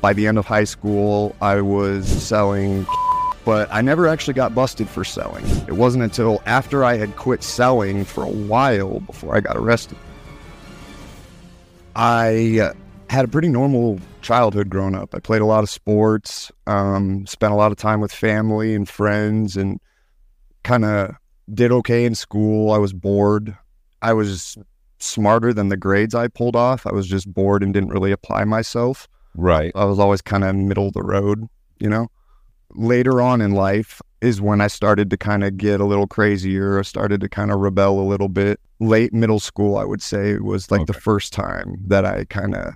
By the end of high school, I was selling, but I never actually got busted for selling. It wasn't until after I had quit selling for a while before I got arrested. I uh, had a pretty normal childhood growing up. I played a lot of sports, um, spent a lot of time with family and friends, and kind of did okay in school. I was bored. I was smarter than the grades I pulled off. I was just bored and didn't really apply myself. Right. I was always kind of middle of the road, you know. Later on in life is when I started to kind of get a little crazier. I started to kind of rebel a little bit. Late middle school, I would say, was like the first time that I kind of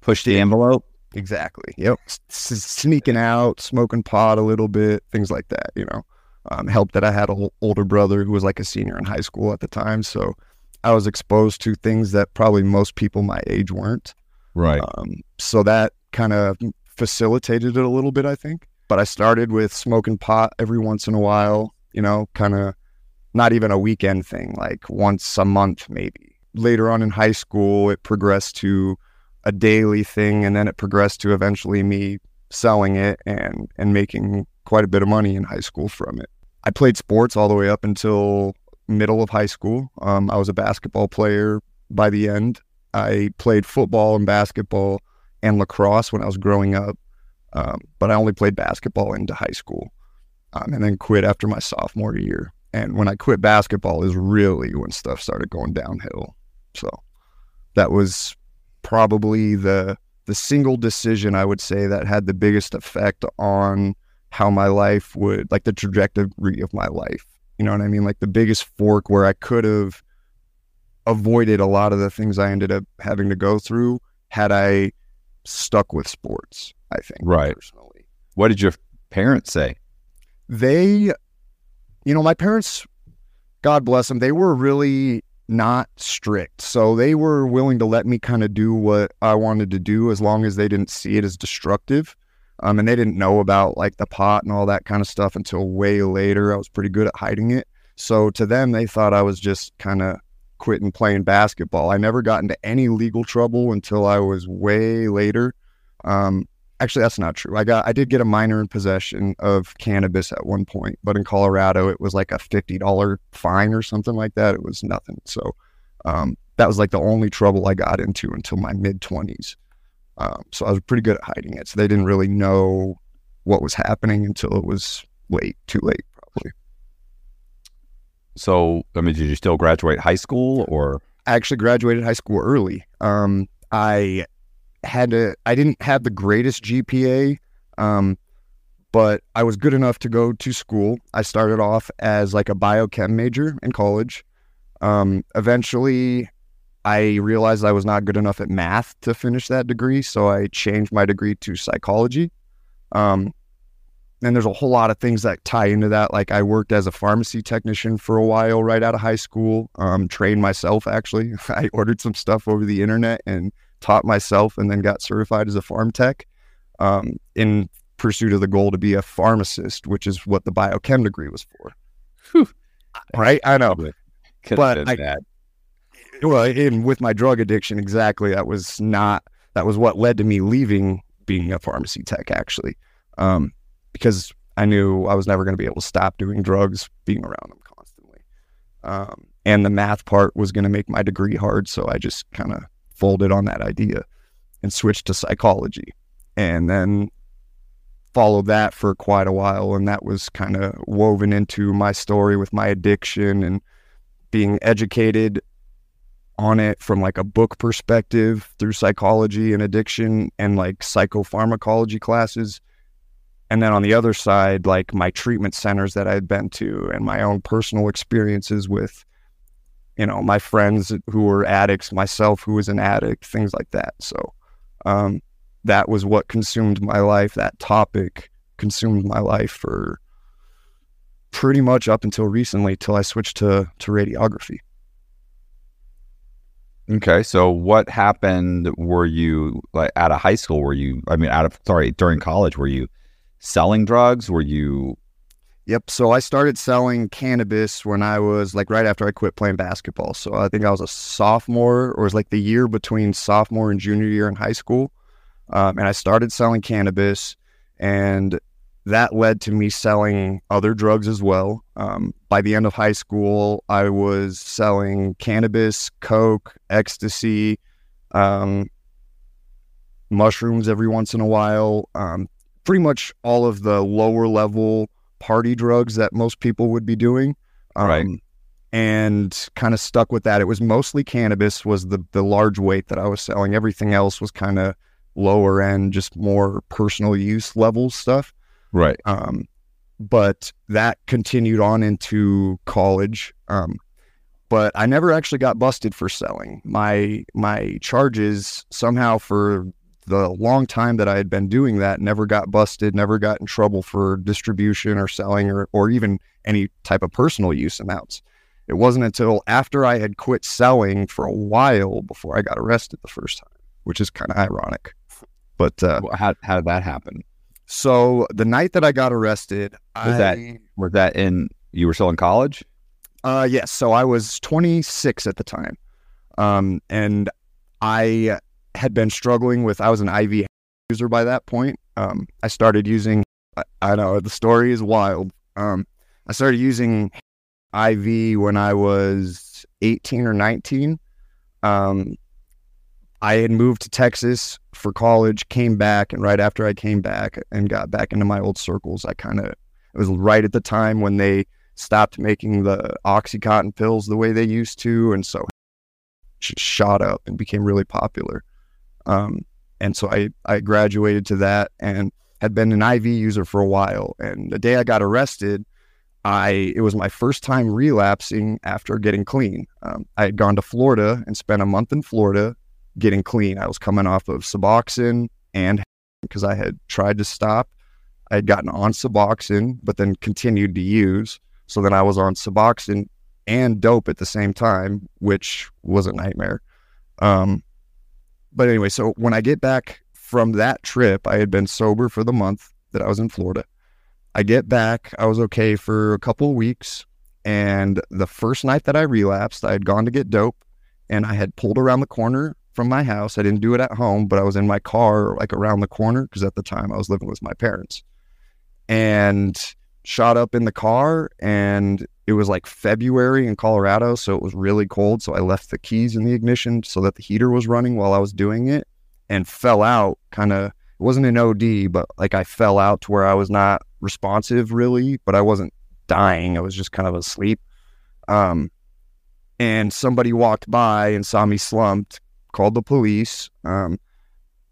pushed the envelope. Exactly. Yep. Sneaking out, smoking pot a little bit, things like that. You know, um, helped that I had an older brother who was like a senior in high school at the time, so I was exposed to things that probably most people my age weren't. Right. Um, so that kind of facilitated it a little bit, I think. But I started with smoking pot every once in a while. You know, kind of not even a weekend thing, like once a month maybe. Later on in high school, it progressed to a daily thing, and then it progressed to eventually me selling it and and making quite a bit of money in high school from it. I played sports all the way up until middle of high school. Um, I was a basketball player by the end. I played football and basketball and lacrosse when I was growing up, um, but I only played basketball into high school, um, and then quit after my sophomore year. And when I quit basketball is really when stuff started going downhill. So that was probably the the single decision I would say that had the biggest effect on how my life would like the trajectory of my life. You know what I mean? Like the biggest fork where I could have avoided a lot of the things I ended up having to go through had I stuck with sports, I think. Right. Personally. What did your parents say? They you know, my parents, God bless them, they were really not strict. So they were willing to let me kind of do what I wanted to do as long as they didn't see it as destructive. Um, and they didn't know about like the pot and all that kind of stuff until way later. I was pretty good at hiding it. So to them, they thought I was just kind of quitting playing basketball. I never got into any legal trouble until I was way later. Um, actually, that's not true. I got I did get a minor in possession of cannabis at one point, but in Colorado, it was like a fifty dollar fine or something like that. It was nothing. So um, that was like the only trouble I got into until my mid twenties. Um, so I was pretty good at hiding it. So they didn't really know what was happening until it was late, too late, probably. So, I mean, did you still graduate high school or? I actually graduated high school early. Um, I had to, I didn't have the greatest GPA, um, but I was good enough to go to school. I started off as like a biochem major in college. Um, eventually, I realized I was not good enough at math to finish that degree, so I changed my degree to psychology. Um, and there's a whole lot of things that tie into that. Like I worked as a pharmacy technician for a while right out of high school. Um, trained myself actually. I ordered some stuff over the internet and taught myself, and then got certified as a pharm tech um, in pursuit of the goal to be a pharmacist, which is what the biochem degree was for. Whew. Right? I know. Could've But I- that. Well, and with my drug addiction, exactly. That was not. That was what led to me leaving being a pharmacy tech, actually, um, because I knew I was never going to be able to stop doing drugs, being around them constantly. Um, and the math part was going to make my degree hard, so I just kind of folded on that idea and switched to psychology, and then followed that for quite a while, and that was kind of woven into my story with my addiction and being educated on it from like a book perspective through psychology and addiction and like psychopharmacology classes. And then on the other side like my treatment centers that i'd been to and my own personal experiences with you know my friends who were addicts myself who was an addict things like that. So um, that was what consumed my life. That topic consumed my life for pretty much up until recently till i switched to to radiography Okay, so what happened? Were you like out of high school? Were you? I mean, out of sorry, during college, were you selling drugs? Were you? Yep. So I started selling cannabis when I was like right after I quit playing basketball. So I think I was a sophomore, or it was like the year between sophomore and junior year in high school. Um, and I started selling cannabis, and that led to me selling other drugs as well. Um, by the end of high school, I was selling cannabis, coke, ecstasy, um, mushrooms every once in a while. Um, pretty much all of the lower level party drugs that most people would be doing. Um, Right. And kind of stuck with that. It was mostly cannabis was the the large weight that I was selling. Everything else was kind of lower end, just more personal use level stuff. Right. Um, but that continued on into college. Um, but I never actually got busted for selling. My my charges somehow for the long time that I had been doing that never got busted, never got in trouble for distribution or selling or or even any type of personal use amounts. It wasn't until after I had quit selling for a while before I got arrested the first time, which is kind of ironic. But uh, How how did that happen? So the night that I got arrested, Was I, that- Was that in you were still in college? Uh, yes. So I was 26 at the time, um, and I had been struggling with. I was an IV user by that point. Um, I started using. I, I know the story is wild. Um, I started using IV when I was 18 or 19. Um, I had moved to Texas for college, came back, and right after I came back and got back into my old circles, I kind of it was right at the time when they stopped making the oxycontin pills the way they used to and so shot up and became really popular. Um, and so I, I graduated to that and had been an iv user for a while and the day i got arrested i it was my first time relapsing after getting clean. Um, i had gone to florida and spent a month in florida getting clean i was coming off of suboxone and because i had tried to stop i had gotten on suboxone but then continued to use so then I was on Suboxone and dope at the same time, which was a nightmare. Um, but anyway, so when I get back from that trip, I had been sober for the month that I was in Florida. I get back, I was okay for a couple of weeks. And the first night that I relapsed, I had gone to get dope and I had pulled around the corner from my house. I didn't do it at home, but I was in my car, like around the corner, because at the time I was living with my parents. And shot up in the car and it was like February in Colorado, so it was really cold. So I left the keys in the ignition so that the heater was running while I was doing it and fell out kind of it wasn't an OD, but like I fell out to where I was not responsive really, but I wasn't dying. I was just kind of asleep. Um and somebody walked by and saw me slumped, called the police. Um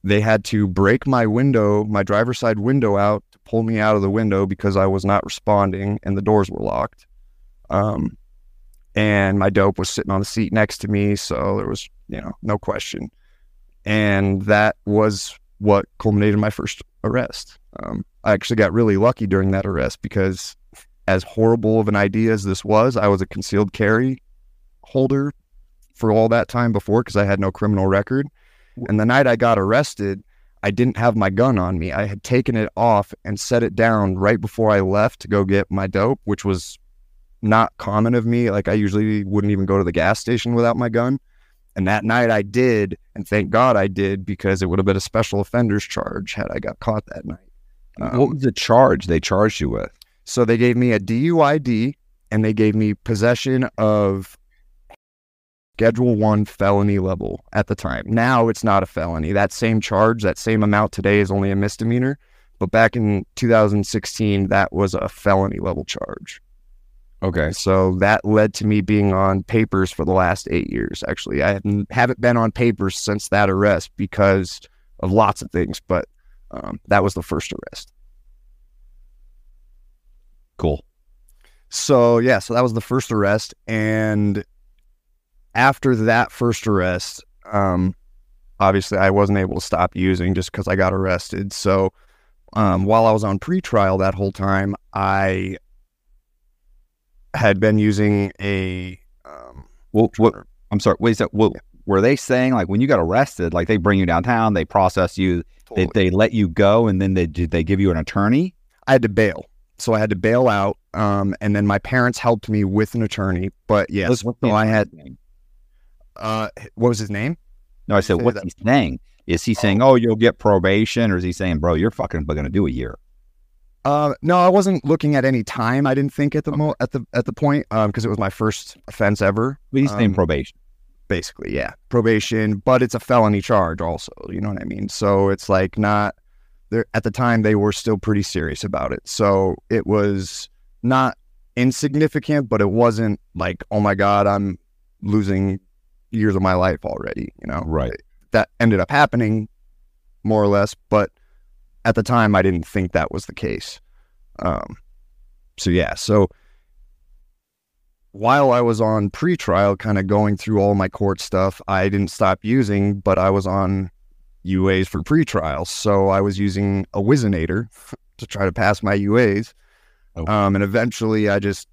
they had to break my window, my driver's side window out to pull me out of the window because I was not responding and the doors were locked. Um, and my dope was sitting on the seat next to me. So there was, you know, no question. And that was what culminated my first arrest. Um, I actually got really lucky during that arrest because, as horrible of an idea as this was, I was a concealed carry holder for all that time before because I had no criminal record. And the night I got arrested, I didn't have my gun on me. I had taken it off and set it down right before I left to go get my dope, which was not common of me. Like I usually wouldn't even go to the gas station without my gun. And that night I did, and thank God I did because it would have been a special offenders charge had I got caught that night. Um, what was the charge they charged you with? so they gave me a DUID and they gave me possession of Schedule One felony level at the time. Now it's not a felony. That same charge, that same amount today is only a misdemeanor. But back in 2016, that was a felony level charge. Okay. So that led to me being on papers for the last eight years. Actually, I haven't, been on papers since that arrest because of lots of things, but um, that was the first arrest. Cool. So yeah, so that was the first arrest, and after that first arrest, um, obviously I wasn't able to stop using just because I got arrested. So um, while I was on pretrial that whole time, I had been using a um, Well, what? I'm sorry. Wait. So, what, were they saying like when you got arrested, like they bring you downtown, they process you, they, totally- they let you go, and then they did they give you an attorney? I had to bail. So I had to bail out. Um, and then my parents helped me with an attorney. But yes, What's- what's the so I had. name? Uh, what was his name? No, I said, what's that- he saying? Is he saying, oh, you'll get probation, or is he saying, bro, you're fucking going to do a year? Uh, no, I wasn't looking at any time. I didn't think at the mo- at the at the point um because it was my first offense ever. But he's saying Um, probation. basically, yeah, probation, but it's a felony charge also. You know what I mean? So it's like not there at the time they were still pretty serious about it. So it was not insignificant, but it wasn't like oh my god, I'm losing years of my life already. You know, Right. that ended up happening more or less, but at the time I didn't think that was the case. Um, so yeah, so while I was on pretrial, kind of going through all my court stuff, I didn't stop using, but I was on UAs for pretrial. So I was using a Whizzinator to try to pass my UAs. Oh. Um, and eventually I just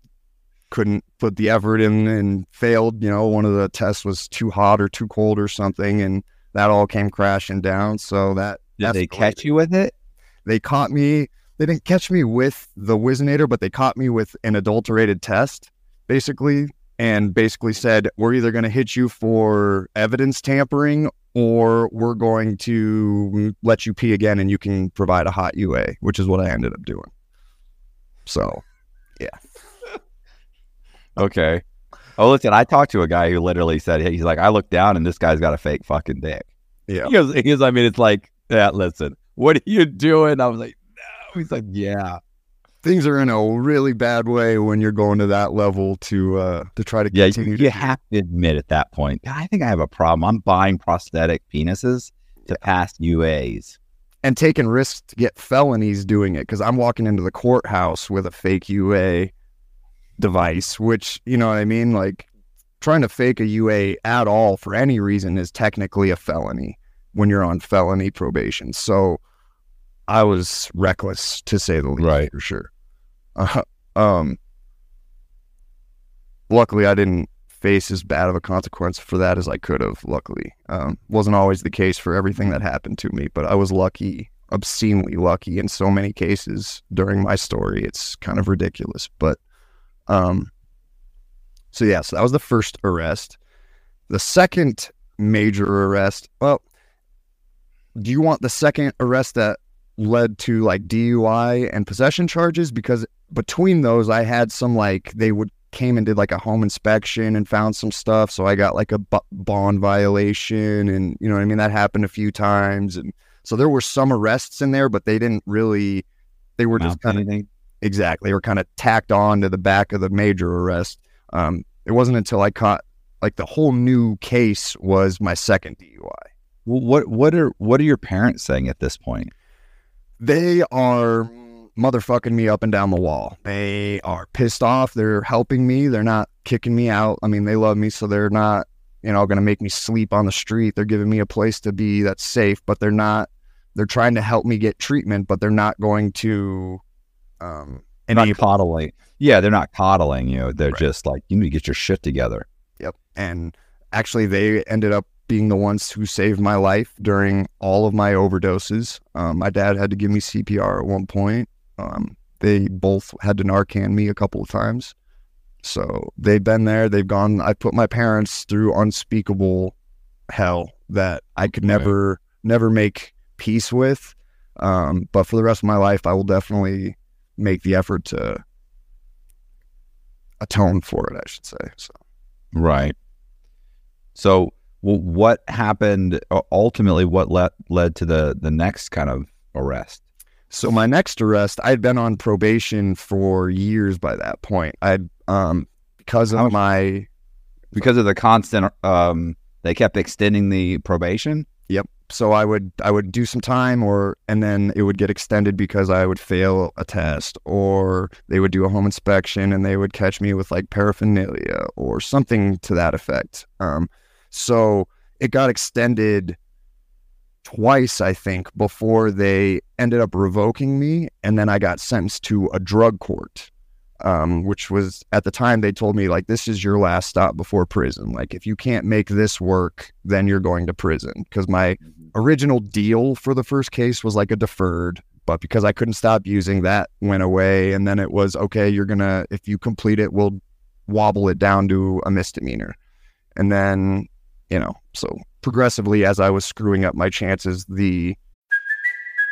couldn't put the effort in and failed. You know, one of the tests was too hot or too cold or something. And that all came crashing down. So that Did they catch you with it? They caught me. They didn't catch me with the Whizzinator, but they caught me with an adulterated test, basically, and basically said, "We're either going to hit you for evidence tampering, or we're going to let you pee again, and you can provide a hot UA," which is what I ended up doing. So, Okay. Oh, listen, I talked to a guy who literally said, he's like, I look down and this guy's got a fake fucking dick. yeah, He goes, he goes, I mean, it's like, yeah, listen, what are you doing? I was like, no. He's like, yeah. things are in a really bad way when you're going to that level to uh to try to Yeah, you, continue. you to have to admit at that point, I think I have a problem. I'm buying prosthetic penises to pass UAs. and taking risks to get felonies doing it because I'm walking into the courthouse with a fake UA device, which you know what I mean. Like trying to fake a UA at all for any reason is technically a felony when you're on felony probation. So I was reckless to say the least, Right. for sure. Uh, um, luckily, I didn't face as bad of a consequence for that as I could have. Luckily, um, wasn't always the case for everything that happened to me, but I was lucky, obscenely lucky in so many cases during my story. It's kind of ridiculous, but um, so yeah, so that was the first arrest. The second major arrest. Well, do you want the second arrest that led to like DUI and possession charges? Because between those, I had some like they would came and did like a home inspection and found some stuff. So I got like a b- bond violation, and you know what I mean. That happened a few times, and so there were some arrests in there, but they didn't really. They were just kind of? Exactly. Were kind of tacked on to the back of the major arrest. Um, it wasn't until I caught like the whole new case was my second DUI. Well, what what are what are your parents saying at this point? They are motherfucking me up and down the wall. They are pissed off. They're helping me. They're not kicking me out. I mean, they love me, so they're not, you know, going to make me sleep on the street. They're giving me a place to be that's safe, but they're not. They're trying to help me get treatment, but they're not going to. Um, Not coddling. Yeah, they're not coddling you. They're Right. just like you need to get your shit together. Yep. And actually, they ended up being the ones who saved my life during all of my overdoses. Um, my dad had to give me CPR at one point. Um, they both had to Narcan me a couple of times. So they've been there. They've gone. I put my parents through unspeakable hell that I could Right. never, never make peace with. Um, but for the rest of my life, I will definitely make the effort to atone for it. I should say. So. Right. So, well, what happened ultimately? What led led to the the next kind of arrest? So my next arrest, I'd been on probation for years by that point. I'd um because of my Because of the constant, um, they kept extending the probation. So I would I would do some time or and then it would get extended because I would fail a test or they would do a home inspection and they would catch me with like paraphernalia or something to that effect. Um so it got extended twice I think before they ended up revoking me and then I got sentenced to a drug court. Um, which was at the time they told me like this is your last stop before prison. Like if you can't make this work, then you're going to prison. Because my original deal for the first case was like a deferred But because I couldn't stop using that, went away, and then it was okay. You're gonna if you complete it, we'll wobble it down to a misdemeanor, and then you know so progressively as I was screwing up my chances, the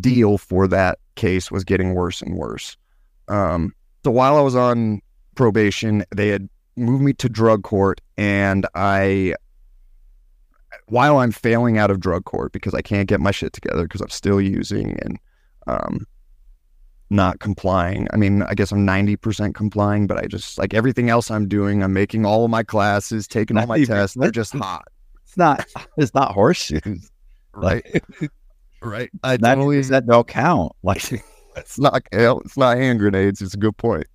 Deal for that case was getting worse and worse. Um, so while I was on probation, they had moved me to drug court, and I, while I'm failing out of drug court because I can't get my shit together because I'm still using and um, not complying. I mean, I guess I'm 90% complying, but I just like everything else I'm doing, I'm making all of my classes, taking all my tests. They're just hot, It's not. It's not horseshoes. right? right. I That totally that don't count. Like it's not it's not hand grenades. It's a good point.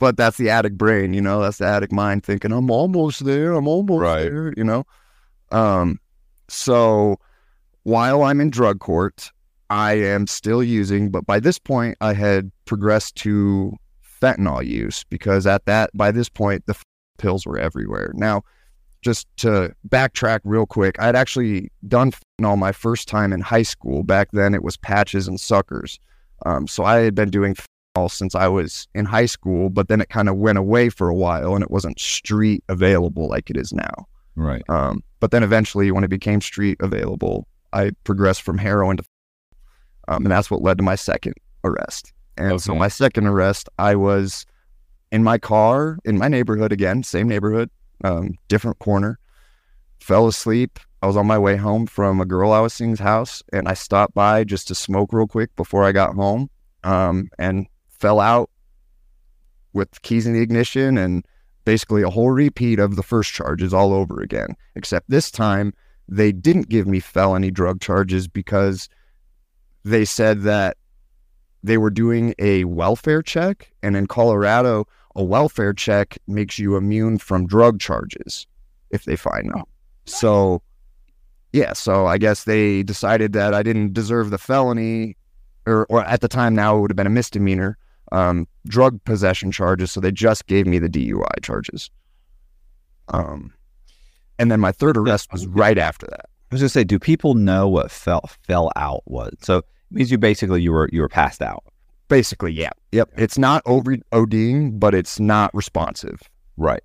But that's the addict brain, you know. That's the addict mind thinking, "I'm almost there. I'm almost Right. there," you know. Um, so while I'm in drug court, I am still using, but by this point, I had progressed to fentanyl use because at that by this point, the f- pills were everywhere. Now, just to backtrack real quick, I had actually done fentanyl my first time in high school. Back then, it was patches and suckers. Um, so I had been doing fentanyl since I was in high school, but then it kind of went away for a while and it wasn't street available like it is now. right. Um, but then eventually, when it became street available, I progressed from heroin to, um, and that's what led to my second arrest. And so my second arrest, I was in my car in my neighborhood again, same neighborhood, um, different corner. Fell asleep. I was on my way home from a girl I was seeing's house, and I stopped by just to smoke real quick before I got home, um, and fell out with keys in the ignition and basically a whole repeat of the first charges all over again. Except this time they didn't give me felony drug charges because they said that they were doing a welfare check, and in Colorado, a welfare check makes you immune from drug charges if they find them. So, yeah, so I guess they decided that I didn't deserve the felony, or, or at the time now it would have been a misdemeanor um, drug possession charges. So they just gave me the DUI charges. Um, and then my third arrest was right after that. I was gonna say, do people know what fell fell out was? So it means you basically you were you were passed out. Basically, yeah, yep. It's not over ODing, but it's not responsive. Right.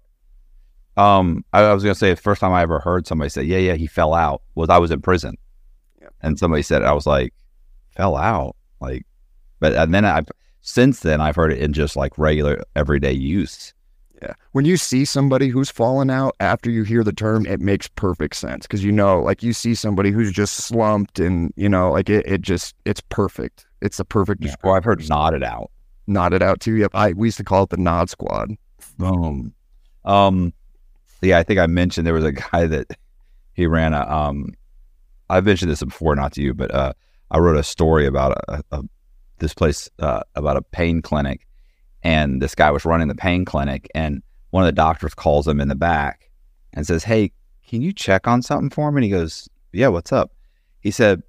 Um, I, I was gonna say the first time I ever heard somebody say, "Yeah, yeah, he fell out," was I was in prison, Yep. and somebody said, it, I was like, "Fell out," like, but and then I've since then I've heard it in just like regular everyday use. Yeah. When you see somebody who's fallen out after you hear the term, it makes perfect sense because you know, like you see somebody who's just slumped and you know, like it, it just it's perfect. It's a perfect Or I've heard nodded out. nodded out too. Yep. I we used to call it the nod squad. Boom. Um, yeah, I think I mentioned there was a guy that he ran a. Um, I've mentioned this before, not to you, but uh, I wrote a story about a, a this place uh, about a pain clinic, and this guy was running the pain clinic, and one of the doctors calls him in the back and says, "Hey, can you check on something for me?" And he goes, "Yeah, what's up?" He said,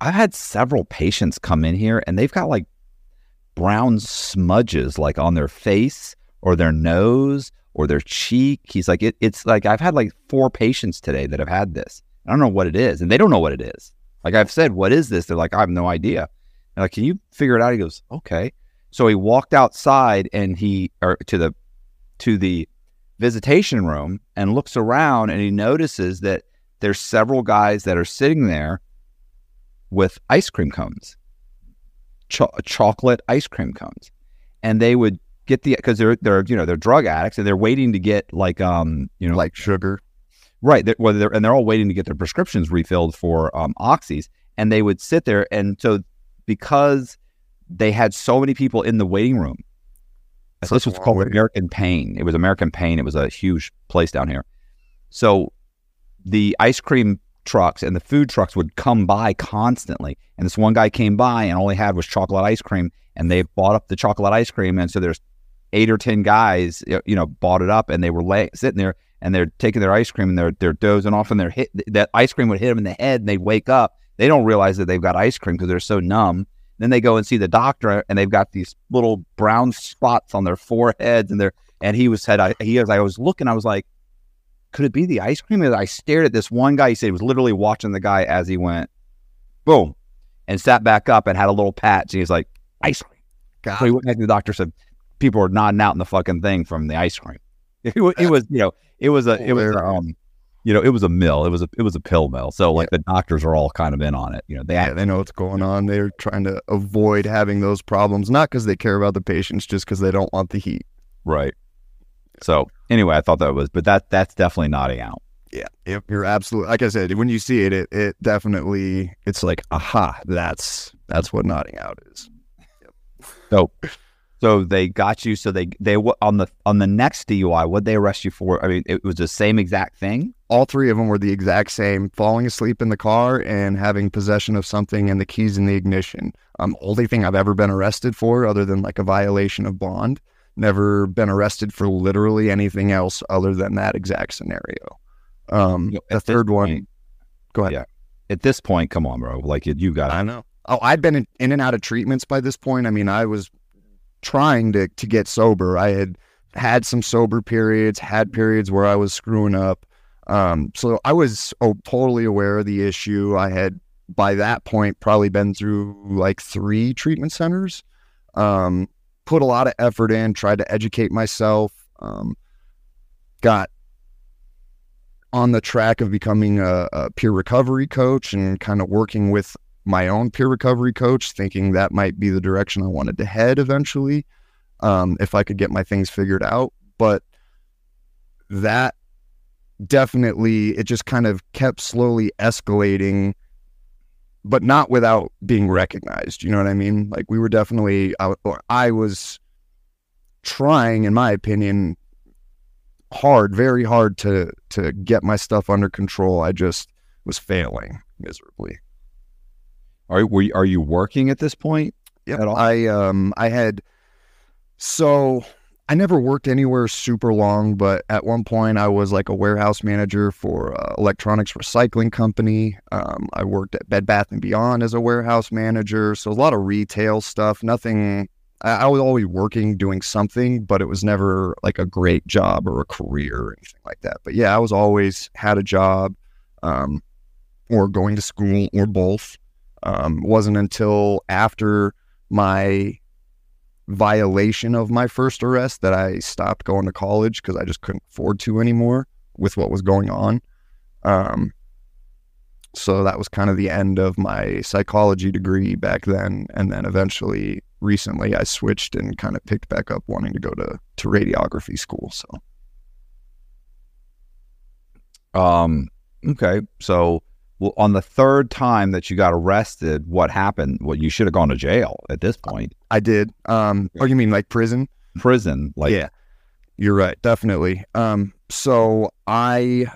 "I've had several patients come in here, and they've got like brown smudges like on their face or their nose or their cheek. He's like, it, it's like I've had like four patients today that have had this. I don't know what it is, and they don't know what it is. Like I've said, what is this? They're like, I have no idea. And like, can you figure it out? He goes, okay. So he walked outside and he or to the to the visitation room and looks around and he notices that there's several guys that are sitting there with ice cream cones, cho- chocolate ice cream cones, and they would get the because they're they're you know they're drug addicts and they're waiting to get like um you know Like sugar. right. They're, well they're, and they're all waiting to get their prescriptions refilled for um oxys. And they would sit there. And so because they had so many people in the waiting room this was called. American Pain it was American Pain it was a huge place down here so the ice cream trucks, and the food trucks would come by constantly. And this one guy came by and all he had was chocolate ice cream, and they bought up the chocolate ice cream, and so there's eight or ten guys, you know, bought it up, and they were lay- sitting there and they're taking their ice cream and they're they're dozing off, and they're hit that ice cream would hit them in the head, and they wake up. They don't realize that they've got ice cream because they're so numb. Then they go and see the doctor, and they've got these little brown spots on their foreheads, and they're and he was said I, he was I was looking, I was like, could it be the ice cream? And I stared at this one guy. He said he was literally watching the guy as he went, boom, and sat back up and had a little patch. And he's like, ice cream. God, So he went back to the doctor. Said people were nodding out in the fucking thing from the ice cream. It, it was you know it was a it was um you know it was a mill. It was a it was a pill mill. So like the doctors are all kind of in on it. You know they yeah, they know what's going on. They're trying to avoid having those problems, not because they care about the patients, just because they don't want the heat. right. So anyway, I thought that was, but that that's definitely nodding out. Yeah, yep, you're absolutely. Like I said, when you see it, it it definitely it's like, aha, that's that's what nodding out is. So, so they got you. So they they on the on the next DUI, what they arrest you for? I mean, it was the same exact thing. All three of them were the exact same: falling asleep in the car and having possession of something and the keys in the ignition. Um, only thing I've ever been arrested for, other than like a violation of bond. Never been arrested for literally anything else other than that exact scenario. Um, know, the third one. point- Go ahead. Yeah. At this point, come on, bro. Like you got I know. Oh, I'd been in, in and out of treatments by this point. I mean, I was trying to to get sober. I had had some sober periods, had periods where I was screwing up. Um, so I was oh, totally aware of the issue. I had by that point probably been through like three treatment centers. Um, put a lot of effort in, tried to educate myself. Um, got on the track of becoming a, a peer recovery coach and kind of working with my own peer recovery coach, thinking that might be the direction I wanted to head eventually, um, if I could get my things figured out. But that definitely, it just kind of kept slowly escalating, but not without being recognized. You know what I mean? Like we were definitely, I, or I was trying, in my opinion, hard, very hard to to get my stuff under control. I just was failing miserably. Are were you, are you working at this point? All? I um I had so I never worked anywhere super long, but at one point I was like a warehouse manager for electronics recycling company. Um, I worked at Bed Bath and Beyond as a warehouse manager, so a lot of retail stuff. Nothing. I, I was always working, doing something, but it was never like a great job or a career or anything like that. But yeah, I was always had a job, um, or going to school or both. Um, wasn't until after my violation of my first arrest that I stopped going to college because I just couldn't afford to anymore with what was going on. Um, so that was kind of the end of my psychology degree back then, and then eventually, recently, I switched and kind of picked back up wanting to go to to radiography school. So Um. Okay. So, well, on the third time that you got arrested, what happened? Well, you should have gone to jail at this point. I did. Um, oh, you mean like prison? Prison. Like, yeah, you're right, definitely. Um, so I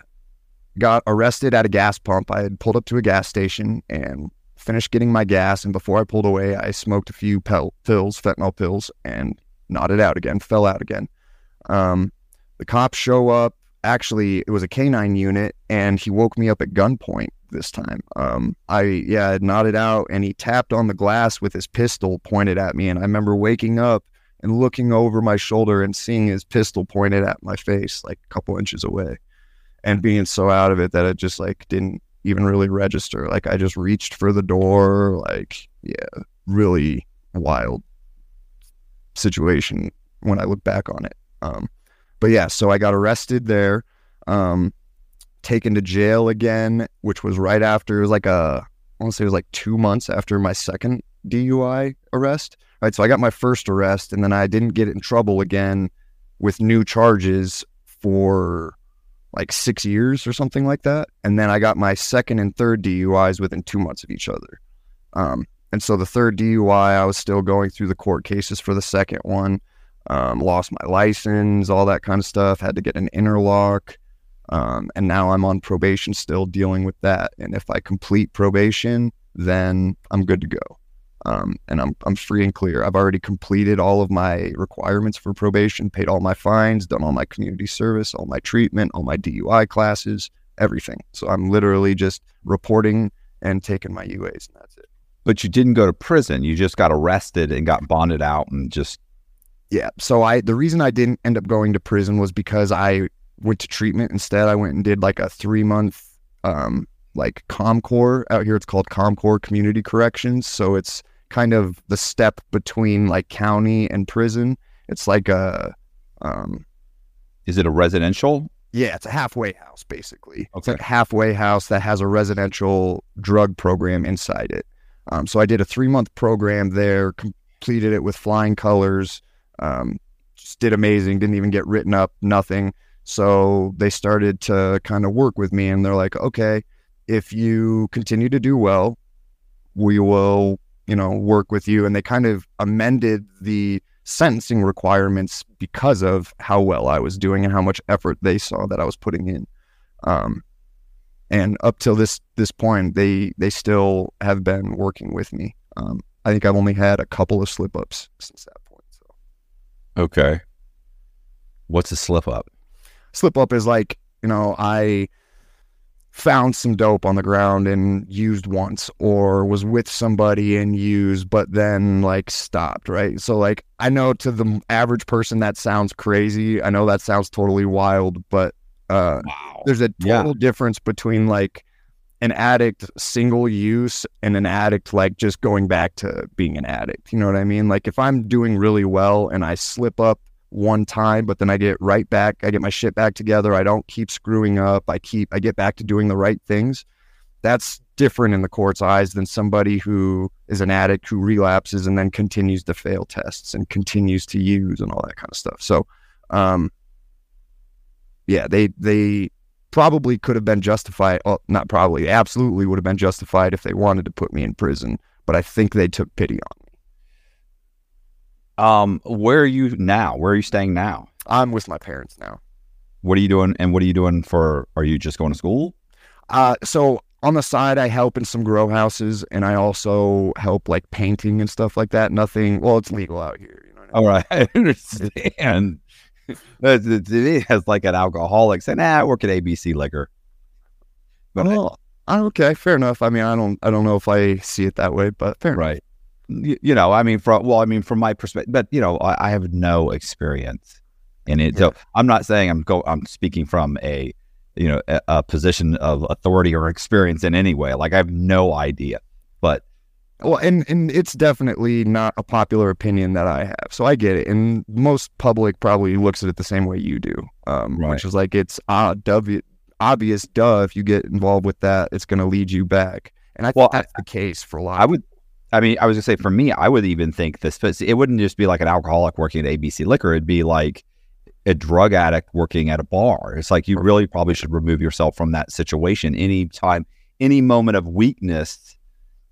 got arrested at a gas pump. I had pulled up to a gas station and finished getting my gas, and before I pulled away, I smoked a few pel- pills, fentanyl pills, and nodded out again, fell out again. Um, the cops show up. Actually, it was a canine unit, and he woke me up at gunpoint this time. Um, I yeah, I nodded out, and he tapped on the glass with his pistol pointed at me, and I remember waking up and looking over my shoulder and seeing his pistol pointed at my face, like a couple inches away, and being so out of it that it just like didn't even really register. Like I just reached for the door, like yeah, really wild situation when I look back on it. Um, but yeah, so I got arrested there, um, taken to jail again, which was right after it was like a I want to say it was like two months after my second DUI arrest. Right, so I got my first arrest, and then I didn't get in trouble again with new charges for like six years or something like that. And then I got my second and third DUIs within two months of each other. Um, and so the third DUI, I was still going through the court cases for the second one. Um, lost my license, all that kind of stuff. Had to get an interlock. Um, and now I'm on probation still dealing with that. And if I complete probation, then I'm good to go. Um, and I'm, I'm free and clear. I've already completed all of my requirements for probation, paid all my fines, done all my community service, all my treatment, all my DUI classes, everything. So I'm literally just reporting and taking my UAs, and that's it. But you didn't go to prison. You just got arrested and got bonded out and just Yeah. So I the reason I didn't end up going to prison was because I went to treatment instead. I went and did like a three month um like ComCor out here. It's called ComCor Community Corrections. So it's kind of the step between like county and prison. It's like a um is it a residential? yeah, it's a halfway house basically. It's Okay. like a halfway house that has a residential drug program inside it. Um, so I did a three month program there, completed it with flying colors. Um, just did amazing. Didn't even get written up, nothing. So they started to kind of work with me, and they're like, okay, if you continue to do well, we will, you know, work with you. And they kind of amended the sentencing requirements because of how well I was doing and how much effort they saw that I was putting in. Um, and up till this this point, they they still have been working with me. Um, I think I've only had a couple of slip ups since that point. So Okay. What's a slip up? Slip up is like you know I found some dope on the ground and used once or was with somebody and used but then like stopped right so like i know to the average person that sounds crazy i know that sounds totally wild but uh Wow. there's a Yeah. total difference between like an addict single use and an addict like just going back to being an addict you know what i mean like if i'm doing really well and i slip up one time but then i get right back i get my shit back together. I don't keep screwing up. I keep i get back to doing the right things. That's different in the court's eyes than somebody who is an addict who relapses and then continues to fail tests and continues to use and all that kind of stuff. So um yeah they they probably could have been justified well not probably absolutely would have been justified if they wanted to put me in prison but i think they took pity on me Um, where are you now? Where are you staying now? i'm with my parents now What are you doing? And what are you doing for? Are you just going to school? uh so on the side i help in some grow houses and i also help like painting and stuff like that nothing well it's legal out here you know what I mean? All right, I understand. It is as like an alcoholic saying, "Ah, I work at ABC Liquor." But I- well, okay fair enough i mean i don't i don't know if i see it that way but fair right, you, you know, I mean, from well, I mean, from my perspective, but you know, I, I have no experience in it, so I'm not saying I'm go. I'm speaking from a, you know, a, a position of authority or experience in any way. Like I have no idea, but Well, and and it's definitely not a popular opinion that I have, so I get it. And most public probably looks at it the same way you do, um, Right. which is like it's uh, dov- obvious, duh. If you get involved with that, it's going to lead you back. And I think Well, I- that's the case for a lot. I would. I mean, I was gonna say for me, I would even think this, it wouldn't just be like an alcoholic working at ABC Liquor. It'd be like a drug addict working at a bar. It's like you really probably should remove yourself from that situation any time, any moment of weakness.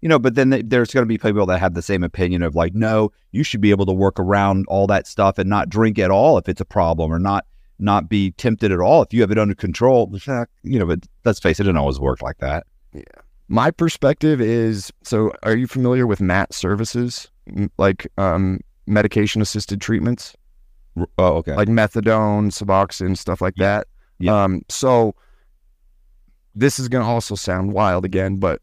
You know, but then there's going to be people that have the same opinion of like, no, you should be able to work around all that stuff and not drink at all if it's a problem, or not not be tempted at all if you have it under control. You know, but let's face it, it doesn't always work like that. My perspective is so. Are you familiar with MAT services, like um, medication assisted treatments? Oh, okay. like methadone, Suboxone, stuff like that. Yeah. Um, so this is going to also sound wild again, but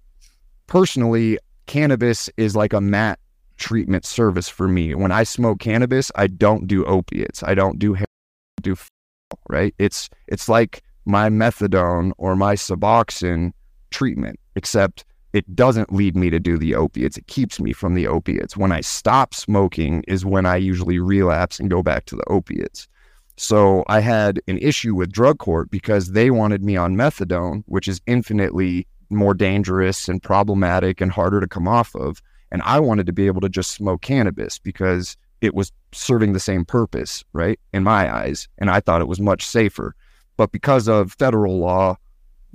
personally, cannabis is like a MAT treatment service for me. When I smoke cannabis, I don't do opiates. I don't do heroin, do f- right. It's it's like my methadone or my Suboxone treatment, except it doesn't lead me to do the opiates. It keeps me from the opiates. When I stop smoking is when I usually relapse and go back to the opiates. So I had an issue with drug court because they wanted me on methadone, which is infinitely more dangerous and problematic and harder to come off of. And I wanted to be able to just smoke cannabis because it was serving the same purpose, right? In my eyes. And I thought it was much safer. But because of federal law,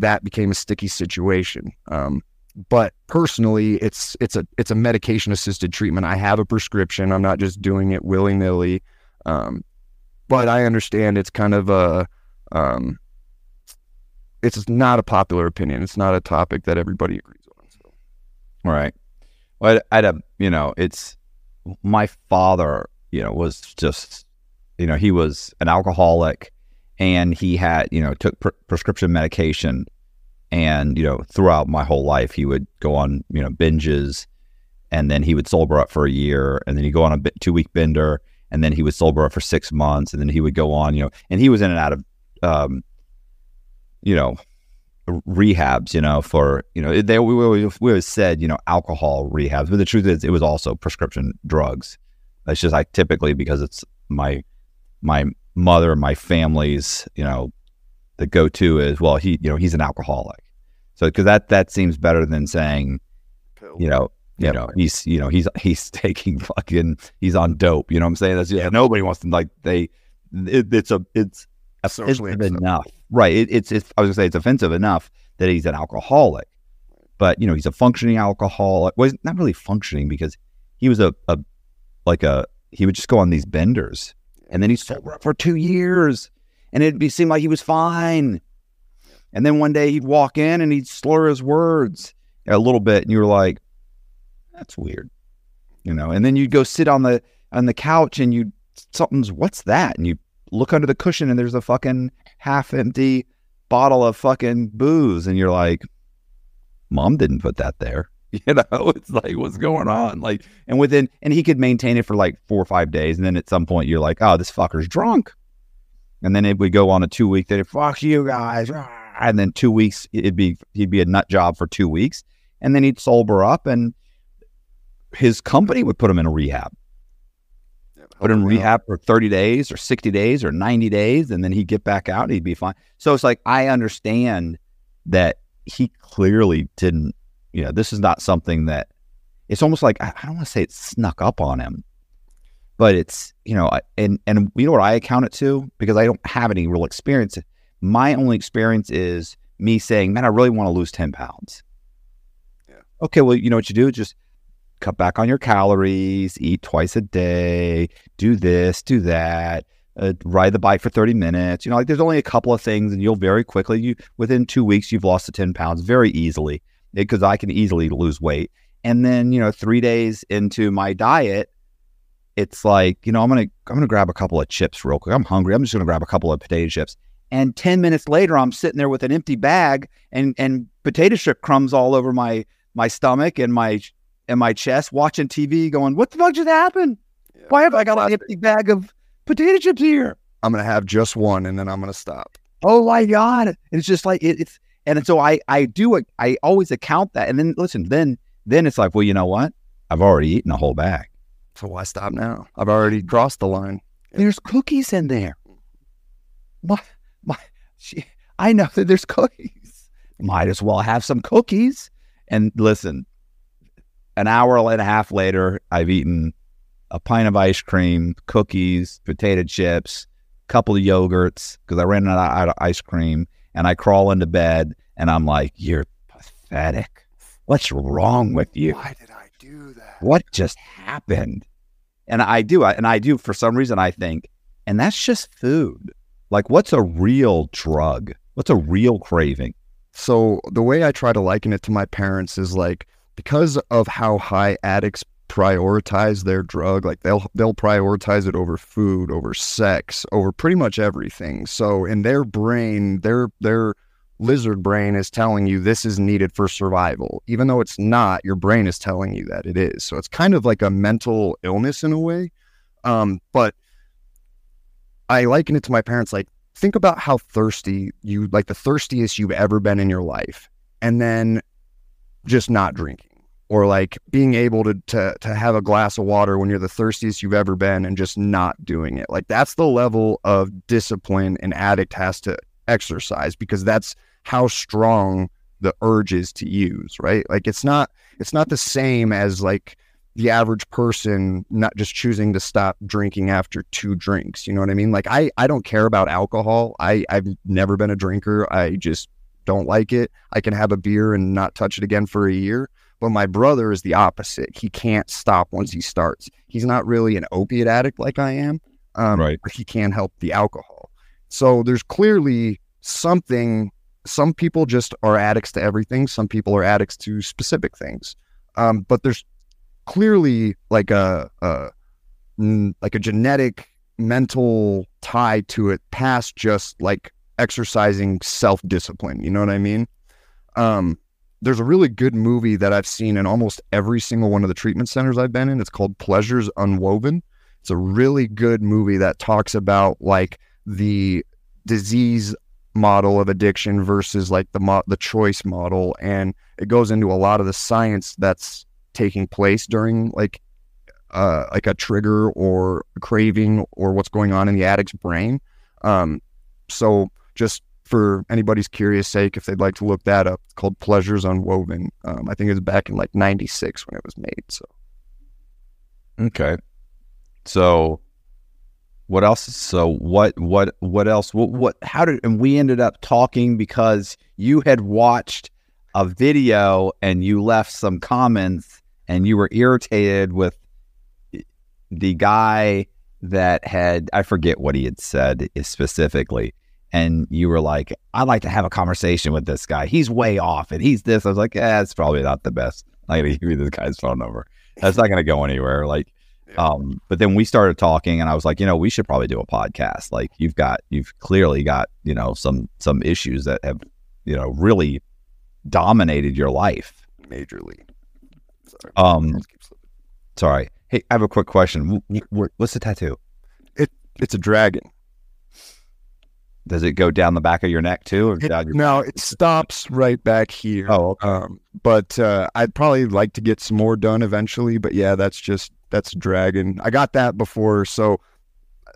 that became a sticky situation. Um, but personally, it's it's a it's a medication assisted treatment. I have a prescription. I'm not just doing it willy nilly. Um, but I understand it's kind of a um, it's not a popular opinion. It's not a topic that everybody agrees on. So. Right. Well, I had a, you know, it's my father, you know, was just, you know, he was an alcoholic and he had, you know, took pre- prescription medication. And, you know, throughout my whole life, he would go on, you know, binges and then he would sober up for a year and then he'd go on a two week bender and then he would sober up for six months and then he would go on, you know, and he was in and out of, um, you know, rehabs, you know, for, you know, they, we, we, we always said, you know, alcohol rehabs, but the truth is it was also prescription drugs. It's just like typically because it's my, my mother, my family's, you know, the go-to is, well, he, you know, he's an alcoholic. So, cause that, that seems better than saying, you know, you Yep. know, he's, you know, he's, he's taking fucking, he's on dope. You know what I'm saying? That's, yeah, nobody wants to like, they, it, it's a, it's Socially offensive enough. Right. It, it's, it's, I was gonna say it's offensive enough that he's an alcoholic, but you know, he's a functioning alcoholic. Well, he's not really functioning because he was a, a, like a, he would just go on these benders and then he'd sober up for two years and it'd be seem like he was fine. And then one day he'd walk in and he'd slur his words a little bit, and you were like, "That's weird," you know. And then you'd go sit on the on the couch and you something's what's that? And you look under the cushion and there's a fucking half empty bottle of fucking booze, and you're like, "Mom didn't put that there." You know, it's like, what's going on? Like, and within, and he could maintain it for like four or five days. And then at some point, you're like, oh, this fucker's drunk. And then it would go on a two week, that fuck you guys. Ah, and then two weeks, it'd be, he'd be a nut job for two weeks. And then he'd sober up and his company would put him in a rehab, put him in rehab for 30 days or 60 days or 90 days. And then he'd get back out and he'd be fine. So it's like, I understand that he clearly didn't, you know, this is not something that it's almost like, I I don't want to say it snuck up on him, but it's, you know, and, and you know what I account it to? Because I don't have any real experience. My only experience is me saying, man, I really want to lose 10 pounds. Yeah. Okay. Well, you know what you do? Just cut back on your calories, eat twice a day, do this, do that, uh, ride the bike for 30 minutes. You know, like there's only a couple of things and you'll very quickly, you within two weeks, you've lost the 10 pounds very easily because I can easily lose weight. And then, you know, three days into my diet, it's like, you know, I'm gonna I'm gonna grab a couple of chips real quick. I'm hungry. I'm just gonna grab a couple of potato chips. And 10 minutes later, I'm sitting there with an empty bag and and potato chip crumbs all over my my stomach and my and my chest, watching TV, going, "What the fuck just happened? Yeah. Why have I got an empty bag of potato chips here?" I'm gonna have just one and then I'm gonna stop. oh my god and it's just like it, it's and so i i do i always account that and then listen then then it's like well you know what i've already eaten a whole bag So why stop now? I've already crossed the line. there's cookies in there. My my she, i know that there's cookies. Might as well have some cookies. And listen an hour and a half later i've eaten a pint of ice cream cookies potato chips couple of yogurts because i ran out of ice cream and i crawl into bed and i'm like you're pathetic. What's wrong with you? Why did do that? what just happened? And I do, I, and I do for some reason, I think, and that's just food. Like, what's a real drug? What's a real craving? So the way I try to liken it to my parents is like because of how high addicts prioritize their drug, like they'll they'll prioritize it over food, over sex, over pretty much everything. So in their brain, their their lizard brain is telling you this is needed for survival. Even though it's not, your brain is telling you that it is. So it's kind of like a mental illness in a way. Um, but I liken it to my parents like think about how thirsty you like the thirstiest you've ever been in your life and then just not drinking or like being able to to to have a glass of water when you're the thirstiest you've ever been and just not doing it like that's the level of discipline an addict has to exercise because that's how strong the urge is to use right? Like it's not it's not the same as like the average person not just choosing to stop drinking after two drinks you know what i mean? Like i i don't care about alcohol. I i've never been a drinker. I just don't like it. I can have a beer and not touch it again for a year but my brother is the opposite. He can't stop once he starts. He's not really an opiate addict like i am um, Right. but he can't help the alcohol. So there's clearly something some people just are addicts to everything. Some people are addicts to specific things. Um, but there's clearly like a, a like a genetic mental tie to it past just like exercising self discipline. You know what I mean? Um, there's a really good movie that I've seen in almost every single one of the treatment centers I've been in. It's called Pleasures Unwoven. It's a really good movie that talks about like the disease model of addiction versus like the mo- the choice model and it goes into a lot of the science that's taking place during like uh like a trigger or a craving or what's going on in the addict's brain. Um so just for anybody's curious sake if they'd like to look that up it's called pleasures unwoven. Um i think it was back in like 96 when it was made so. Okay. So what else? So what what what else? What what how did and we ended up talking because you had watched a video and you left some comments and you were irritated with the guy that had I forget what he had said specifically. And you were like, I'd like to have a conversation with this guy. He's way off and he's this. I was like, yeah, it's probably not the best. I'm gonna give you this guy's phone number. That's not gonna go anywhere. Like um, but then we started talking and I was like, you know, we should probably do a podcast. Like you've got, you've clearly got, you know, some, some issues that have, you know, really dominated your life. majorly sorry Um, Let's keep slipping. sorry. Hey, I have a quick question. What's the tattoo? It it's a dragon Does it go down the back of your neck too? Or It- down your- no, it stops right back here. Oh, okay. Um, but uh, I'd probably like to get some more done eventually. But yeah, that's just that's dragon. I got that before, so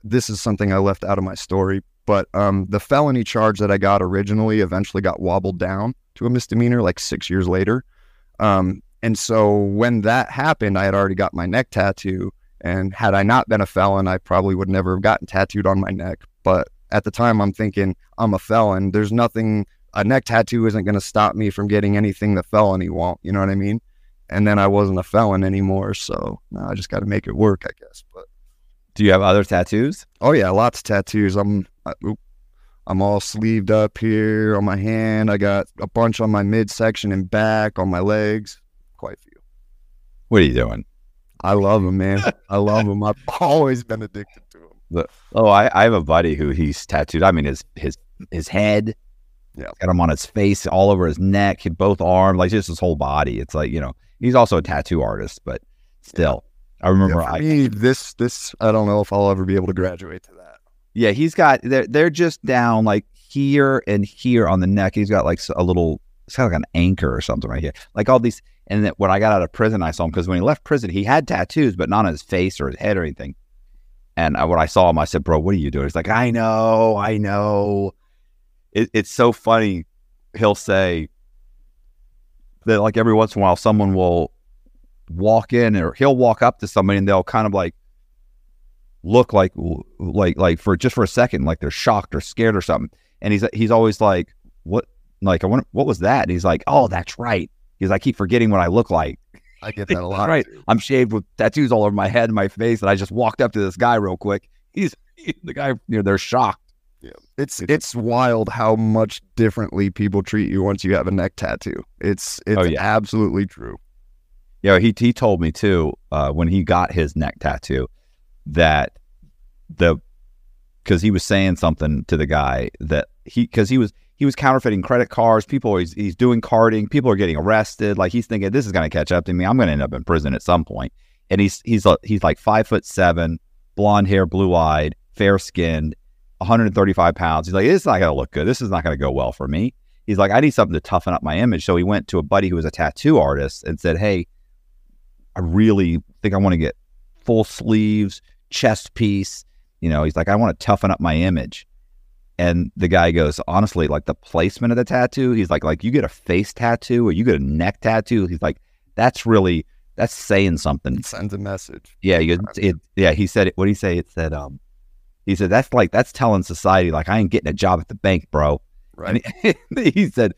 this is something I left out of my story. But um, the felony charge that I got originally eventually got wobbled down to a misdemeanor like six years later. Um, and so when that happened, I had already got my neck tattoo. And had I not been a felon, I probably would never have gotten tattooed on my neck. But at the time, I'm thinking I'm a felon. There's nothing, a neck tattoo isn't going to stop me from getting anything the felony won't. You know what I mean? And then I wasn't a felon anymore. So now I just got to make it work, I guess. But Do you have other tattoos? oh, yeah, lots of tattoos. I'm, I, I'm all sleeved up here on my hand. I got a bunch on my midsection and back, on my legs. Quite a few. What are you doing? I love them, man. I love them. I've always been addicted to them. Oh, I, I have a buddy who he's tattooed. I mean, his his his head. Yeah. Got him on his face, all over his neck, both arms, like just his whole body. It's like you know, he's also a tattoo artist, but still, I remember. Yeah, I, me, this, this, I don't know if I'll ever be able to graduate to that. yeah, he's got. They're they're just down like here and here on the neck. He's got like a little. It's kind of like an anchor or something right here. Like all these. And then when I got out of prison, I saw him because when he left prison, he had tattoos, but not on his face or his head or anything. And I, when I saw him, I said, "Bro, what are you doing?" He's like, "I know, I know." It, it's so funny. He'll say that, like every once in a while, someone will walk in, or he'll walk up to somebody, and they'll kind of like look like, like, like for just for a second, like they're shocked or scared or something. And he's he's always like, "What? Like, I wonder what was that?" And he's like, "Oh, that's right." because I keep forgetting what I look like. I get that a lot. Right. too. I'm shaved with tattoos all over my head and my face, and I just walked up to this guy real quick. He's the guy. You know, they're shocked. Yeah. It's It's- it's wild how much differently people treat you once you have a neck tattoo. It's it's Oh, yeah. absolutely true. Yeah, he he told me too uh, when he got his neck tattoo that the because he was saying something to the guy that he because he was he was counterfeiting credit cards. People he's he's doing carding. People are getting arrested. Like he's thinking this is going to catch up to me. I'm going to end up in prison at some point. And he's he's he's like five foot seven, blonde hair, blue eyed, fair skinned, 135 pounds. He's like this is not going to look good. This is not going to go well for me. He's like I need something to toughen up my image. So he went to a buddy who was a tattoo artist and said, Hey, I really think I want to get full sleeves, chest piece. You know, he's like, I want to toughen up my image. And the guy goes, honestly, like the placement of the tattoo, he's like, like you get a face tattoo or you get a neck tattoo. He's like, that's really that's saying something. It sends a message. Yeah, you, it, yeah. He said, it, what did he say? It said, um, he said that's like that's telling society like I ain't getting a job at the bank, bro. Right. He, he said,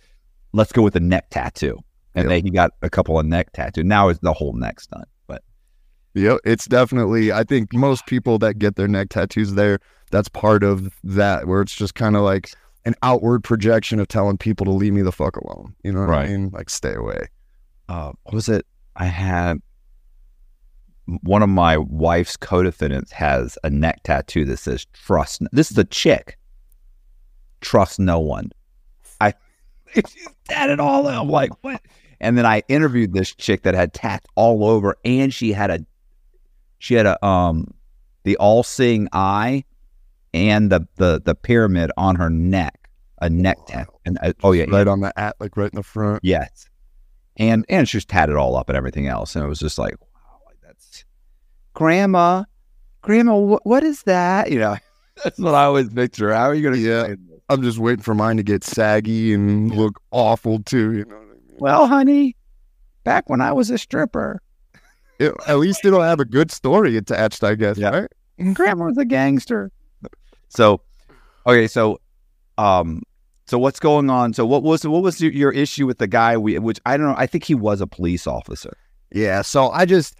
let's go with a neck tattoo. And Yep. then he got a couple of neck tattoos. Now it's the whole neck done. But Yep. It's definitely I think most people that get their neck tattoos there, that's part of that where it's just kind of like an outward projection of telling people to leave me the fuck alone. You know what Right. I mean? Like stay away. uh, what was it? I had one of my wife's co-defendants has a neck tattoo that says "Trust." This is a chick. Trust no one. I she's tatted all. I'm like, what? And then I interviewed this chick that had tats all over, and she had a she had a um the all-seeing eye and the the the pyramid on her neck, a neck tat. And uh, oh yeah, Right on the at, like right in the front. Yes. And and she was tatted all up and everything else. And it was just like, wow, that's grandma, grandma, what, what is that? You know, that's what I always picture. How are you going to Yeah. I'm just waiting for mine to get saggy and look awful too. You know what I mean? Well, honey, back when I was a stripper, It- at least it'll have a good story attached, I guess. Yeah. Right? grandma was a gangster. So, okay, so, um, so what's going on? So what was what was your, your issue with the guy? We which I don't know. I think he was a police officer. Yeah. So I just,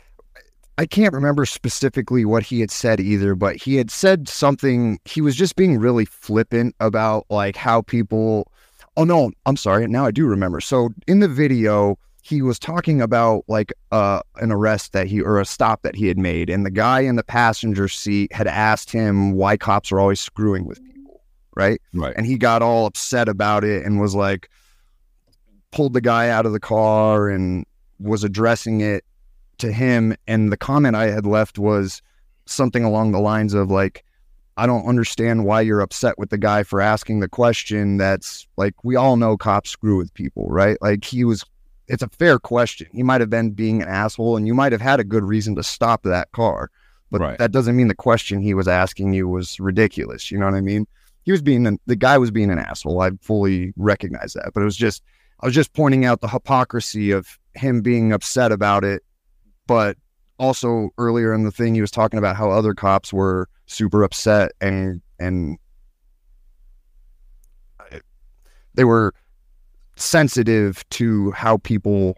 I can't remember specifically what he had said either, but he had said something. He was just being really flippant about like how people. Oh no, I'm sorry. Now I do remember. So in the video, he was talking about like uh, an arrest that he or a stop that he had made, and the guy in the passenger seat had asked him why cops are always screwing with people, right? Right. and he got all upset about it and was like pulled the guy out of the car and was addressing it to him and the comment i had left was something along the lines of like i don't understand why you're upset with the guy for asking the question that's like we all know cops screw with people right like he was it's a fair question he might have been being an asshole and you might have had a good reason to stop that car but Right. that doesn't mean the question he was asking you was ridiculous you know what i mean he was being an, the guy was being an asshole. I fully recognize that, but it was just I was just pointing out the hypocrisy of him being upset about it, but also earlier in the thing he was talking about how other cops were super upset and and they were sensitive to how people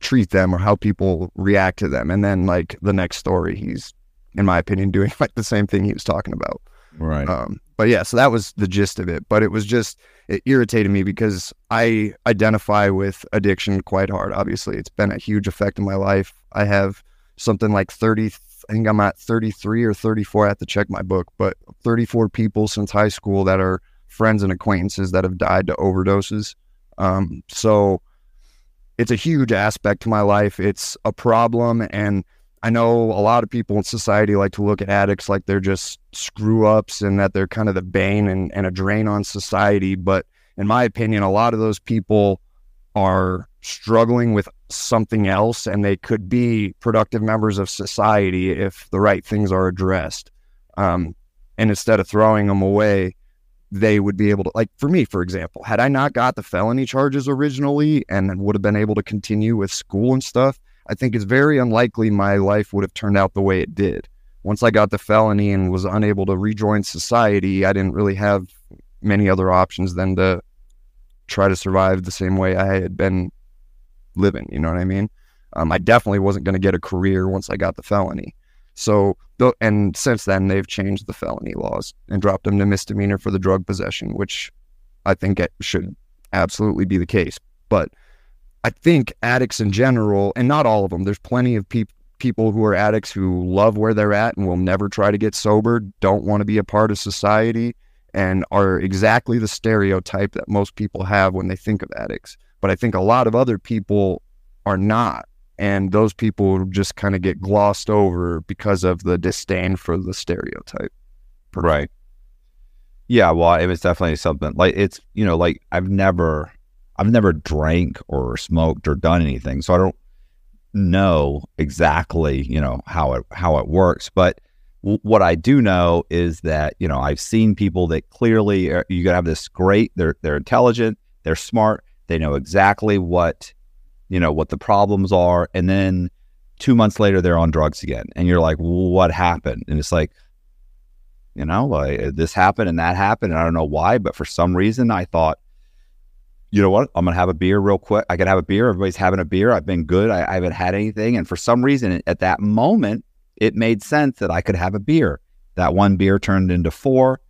treat them or how people react to them and then like the next story he's in my opinion doing like the same thing he was talking about Right. um, but yeah, so that was the gist of it. But it was just it irritated me because I identify with addiction quite hard. Obviously, it's been a huge effect in my life. I have something like thirty. I think I'm at thirty three or thirty four. I have to check my book, but thirty four people since high school that are friends and acquaintances that have died to overdoses. Um, so it's a huge aspect to my life. It's a problem, and I know a lot of people in society like to look at addicts like they're just screw ups and that they're kind of the bane and, and a drain on society. But in my opinion, a lot of those people are struggling with something else and they could be productive members of society if the right things are addressed. Um, and instead of throwing them away, they would be able to, like for me, for example, had I not got the felony charges originally and would have been able to continue with school and stuff, I think it's very unlikely my life would have turned out the way it did. Once I got the felony and was unable to rejoin society, I didn't really have many other options than to try to survive the same way I had been living. You know what I mean? Um, I definitely wasn't going to get a career once I got the felony. So, and since then, they've changed the felony laws and dropped them to misdemeanor for the drug possession, which I think it should absolutely be the case. But I think addicts in general, and not all of them, there's plenty of peop people who are addicts who love where they're at and will never try to get sober, don't want to be a part of society, and are exactly the stereotype that most people have when they think of addicts. But I think a lot of other people are not. And those people just kind of get glossed over because of the disdain for the stereotype. Right. Yeah, well, it was definitely something like it's you know like I've never I've never drank or smoked or done anything, so I don't know exactly you know how it how it works. But what I do know is that you know I've seen people that clearly are, you have this great they're they're intelligent, they're smart, they know exactly what you know what the problems are, and then two months later they're on drugs again, and you're like, what happened? And it's like you know, like uh, this happened and that happened, and I don't know why, but for some reason I thought, you know what, I'm gonna have a beer real quick. I can have a beer. Everybody's having a beer. I've been good. I, I haven't had anything, and for some reason at that moment, it made sense that I could have a beer. That one beer turned into four,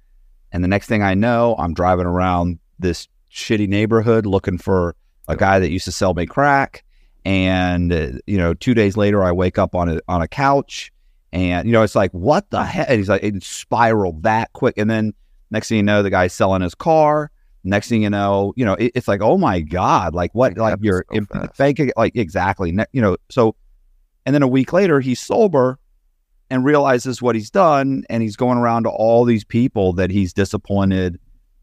And the next thing I know, I'm driving around this shitty neighborhood looking for a guy that used to sell me crack. And uh, you know, two days later, I wake up on a on a couch, and you know, it's like, what the heck? And he's like, it spiraled that quick, and then next thing you know, the guy's selling his car. Next thing you know, you know, it, it's like, oh my god, like what? It like you're so like exactly, Ne- you know. So, and then a week later, he's sober and realizes what he's done, and he's going around to all these people that he's disappointed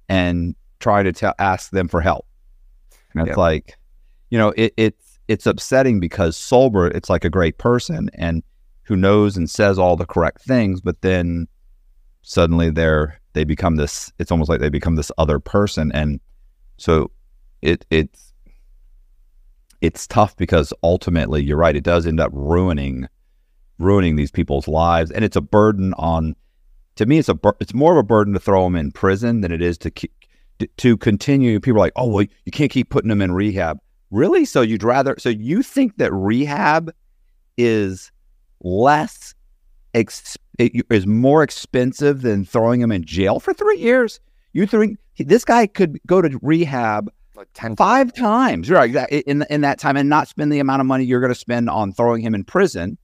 and trying to tell ask them for help. And it's Yep. like, you know, it, it's it's upsetting because sober, it's like a great person and who knows and says all the correct things, but then suddenly they're they become this. It's almost like they become this other person, and so it it's it's tough because ultimately, you're right. It does end up ruining ruining these people's lives, and it's a burden on. To me, it's a it's more of a burden to throw them in prison than it is to keep, to continue. People are like, oh well, you can't keep putting them in rehab. Really? So you'd rather? So you think that rehab is less ex- is more expensive than throwing him in jail for three years? You think this guy could go to rehab Like 10 five times, right? In in that time, and not spend the amount of money you're going to spend on throwing him in prison,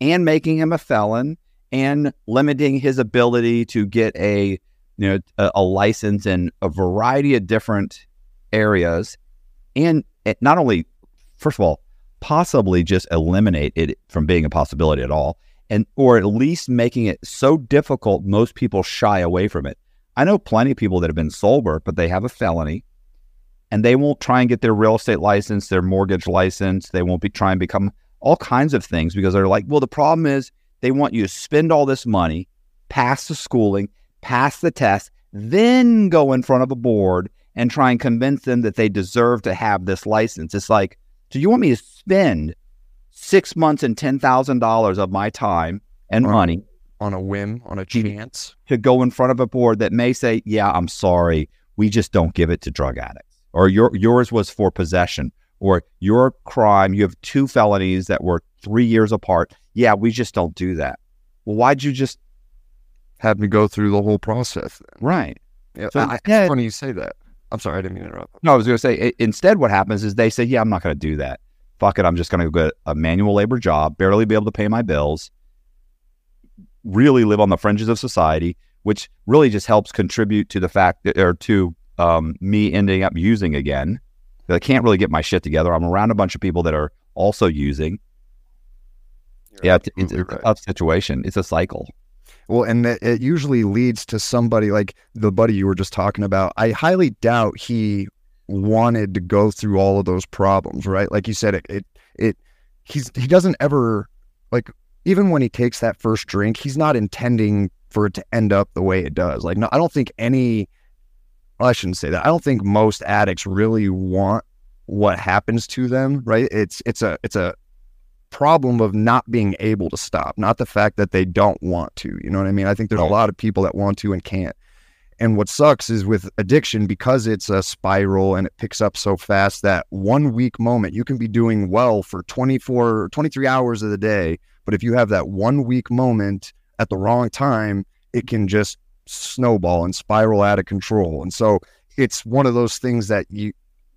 and making him a felon, and limiting his ability to get a know a, a license in a variety of different areas, and not only first of all possibly just eliminate it from being a possibility at all, and or at least making it so difficult most people shy away from it. I know plenty of people that have been sober, but they have a felony and they won't try and get their real estate license, their mortgage license. They won't be trying to become all kinds of things because they're like, well, the problem is they want you to spend all this money, pass the schooling, pass the test, then go in front of a board and try and convince them that they deserve to have this license. It's like, do you want me to spend six months and ten thousand dollars of my time and Right. money on a whim, on a chance. to go in front of a board that may say, "Yeah, I'm sorry, we just don't give it to drug addicts," or your yours was for possession, or your crime, you have two felonies that were three years apart. Yeah, we just don't do that. Well, why'd you just Had me go through the whole process. Then. right? Yeah, So I, I- instead- it's funny you say that. I'm sorry, I didn't mean to interrupt. No, I was going to say i- instead, what happens is they say, "Yeah, I'm not going to do that. Fuck it, I'm just going to get a manual labor job, barely be able to pay my bills, really live on the fringes of society." Which really just helps contribute to the fact that, or to um, me ending up using again. I can't really get my shit together. I'm around a bunch of people that are also using. yeah, it's, it's, it's a tough situation. It's a cycle. Well, and it, it usually leads to somebody like the buddy you were just talking about. I highly doubt he wanted to go through all of those problems, right? Like you said, it, it, it he's he doesn't ever like even when he takes that first drink, he's not intending for it to end up the way it does. Like, no, I don't think any. Well, I shouldn't say that. I don't think most addicts really want what happens to them, right? It's it's a it's a problem of not being able to stop, not the fact that they don't want to. You know what I mean? I think there's a lot of people that want to and can't. And what sucks is with addiction, because it's a spiral and it picks up so fast that one weak moment, you can be doing well for 24, 23 hours of the day. But if you have that one weak moment at the wrong time, it can just snowball and spiral out of control. And so it's one of those things that you,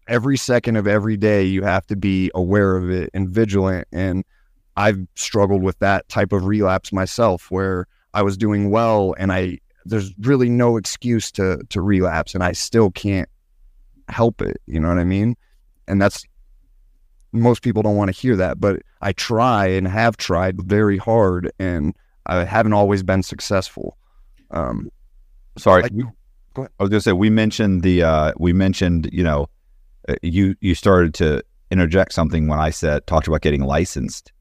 every second of every day, you have to be aware of it and vigilant. And I've struggled with that type of relapse myself where I was doing well and I, there's really no excuse to, to relapse and I still can't help it. You know what I mean? And that's, most people don't want to hear that, but I try and have tried very hard and I haven't always been successful. Um, Sorry, I- we- go ahead. I was going to say we mentioned the uh, we mentioned you know you you started to interject something when I said talked about getting licensed.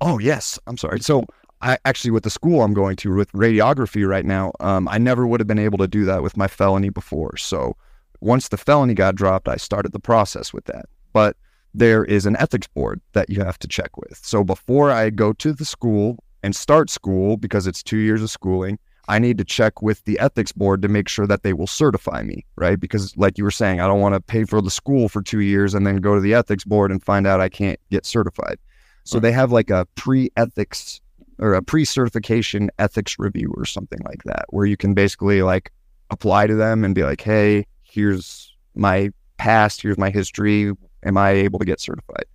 Oh yes, I'm sorry. So I actually with the school I'm going to with radiography right now, um, I never would have been able to do that with my felony before. So once the felony got dropped, I started the process with that. But there is an ethics board that you have to check with. So before I go to the school and start school, because it's two years of schooling, I need to check with the ethics board to make sure that they will certify me, right? Because like you were saying, I don't want to pay for the school for two years and then go to the ethics board and find out I can't get certified. So they have like a pre-ethics or a pre-certification ethics review or something like that, where you can basically like apply to them and be like, hey, here's my past, here's my history. Am I able to get certified?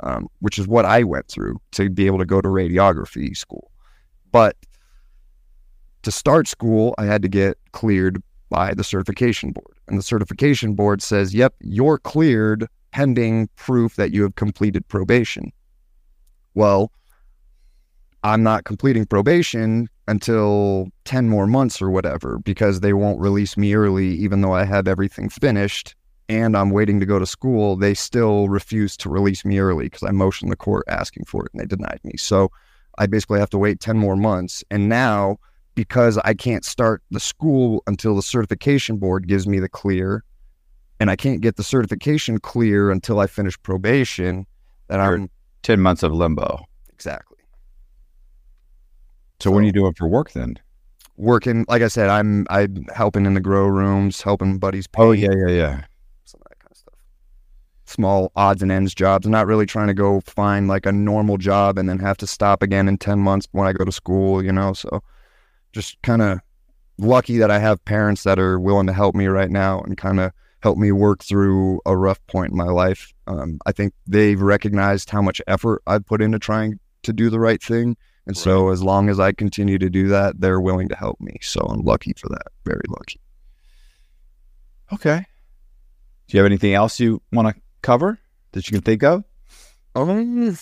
Um, which is what I went through to be able to go to radiography school. But to start school, I had to get cleared by the certification board. And the certification board says, yep, you're cleared pending proof that you have completed probation. Well, I'm not completing probation until 10 more months or whatever because they won't release me early, even though I have everything finished and I'm waiting to go to school. They still refuse to release me early because I motioned the court asking for it and they denied me. So I basically have to wait 10 more months. And now, because I can't start the school until the certification board gives me the clear, and I can't get the certification clear until I finish probation, that You're- I'm 10 months of limbo. exactly. So, what are you doing for work then? working like I said, I'm I'm helping in the grow rooms, helping buddies oh, paint, Oh, yeah, yeah, yeah. some of that kind of stuff. Small odds and ends jobs. I'm not really trying to go find like a normal job and then have to stop again in ten months when I go to school, you know. So just kind of lucky that I have parents that are willing to help me right now and kind of help me work through a rough point in my life. Um, I think they've recognized how much effort I've put into trying to do the right thing. And so, as long as I continue to do that, they're willing to help me. So, I'm lucky for that. Very lucky. Okay. Do you have anything else you want to cover that you can think of? Um,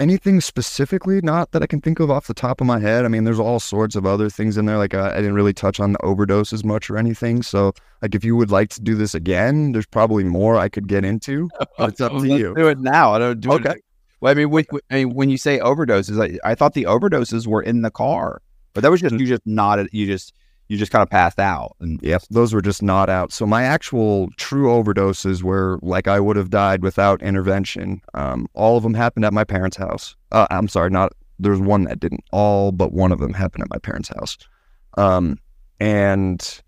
anything specifically? Not that I can think of off the top of my head. I mean, there's all sorts of other things in there. Like uh, I didn't really touch on the overdose as much or anything. So, like, if you would like to do this again, there's probably more I could get into. But it's up to Let's you. Do it now. I don't do Okay. it. Well, I mean, when, I mean, when you say overdoses, I, I thought the overdoses were in the car, but that was just you just nodded. You just you just kind of passed out. And Yep, those were just not out. So my actual true overdoses were like I would have died without intervention. Um, all of them happened at my parents' house. Uh, I'm sorry, not there's one that didn't. All but one of them happened at my parents' house. Um, and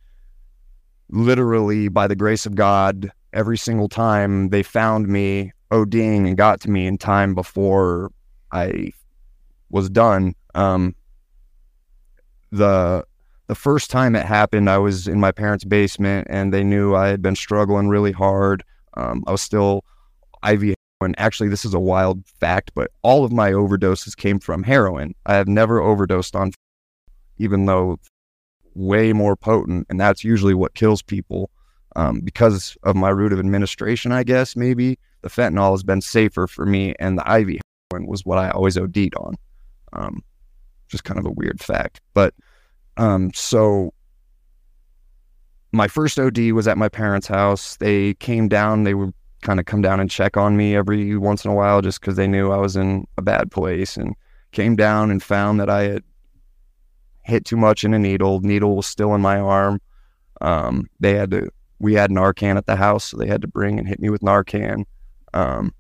literally by the grace of God, every single time they found me ODing and got to me in time before I was done. Um, the the first time it happened, I was in my parents' basement and they knew I had been struggling really hard. Um, I was still IV heroin. Actually, this is a wild fact, but all of my overdoses came from heroin. I have never overdosed on, even though way more potent, and that's usually what kills people. Um, because of my route of administration, I guess maybe the fentanyl has been safer for me, and the IV heroin was what I always OD'd on. Um, just kind of a weird fact, but um, so my first OD was at my parents' house. They came down. They would kind of come down and check on me every once in a while, just because they knew I was in a bad place, and came down and found that I had hit too much in a needle. Needle was still in my arm. Um, they had to. We had Narcan at the house, so they had to bring and hit me with Narcan. Um,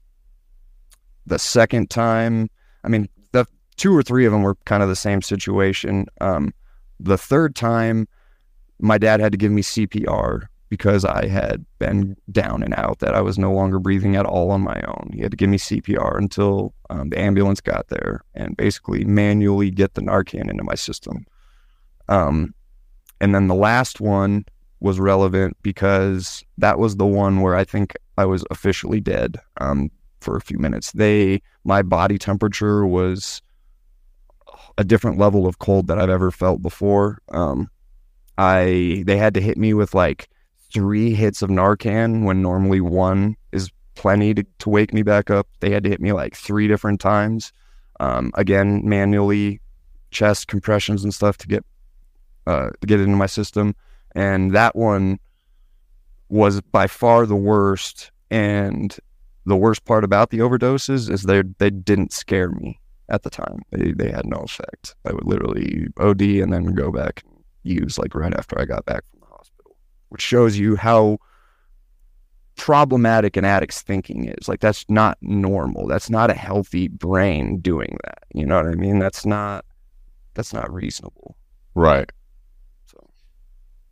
the second time, I mean, the two or three of them were kind of the same situation. Um, the third time, my dad had to give me CPR because I had been down and out, that I was no longer breathing at all on my own. He had to give me CPR until um, the ambulance got there and basically manually get the Narcan into my system. Um, and then the last one was relevant because that was the one where I think I was officially dead um, for a few minutes. They, my body temperature was a different level of cold that I've ever felt before. Um, I they had to hit me with like three hits of Narcan when normally one is plenty to, to wake me back up. They had to hit me like three different times. Um, again, manually chest compressions and stuff to get uh, to get it into my system. And that one was by far the worst. And the worst part about the overdoses is they they didn't scare me at the time. They they had no effect. I would literally OD and then go back and use like right after I got back from the hospital, which shows you how problematic an addict's thinking is. Like that's not normal. That's not a healthy brain doing that. You know what I mean? That's not that's not reasonable. right. So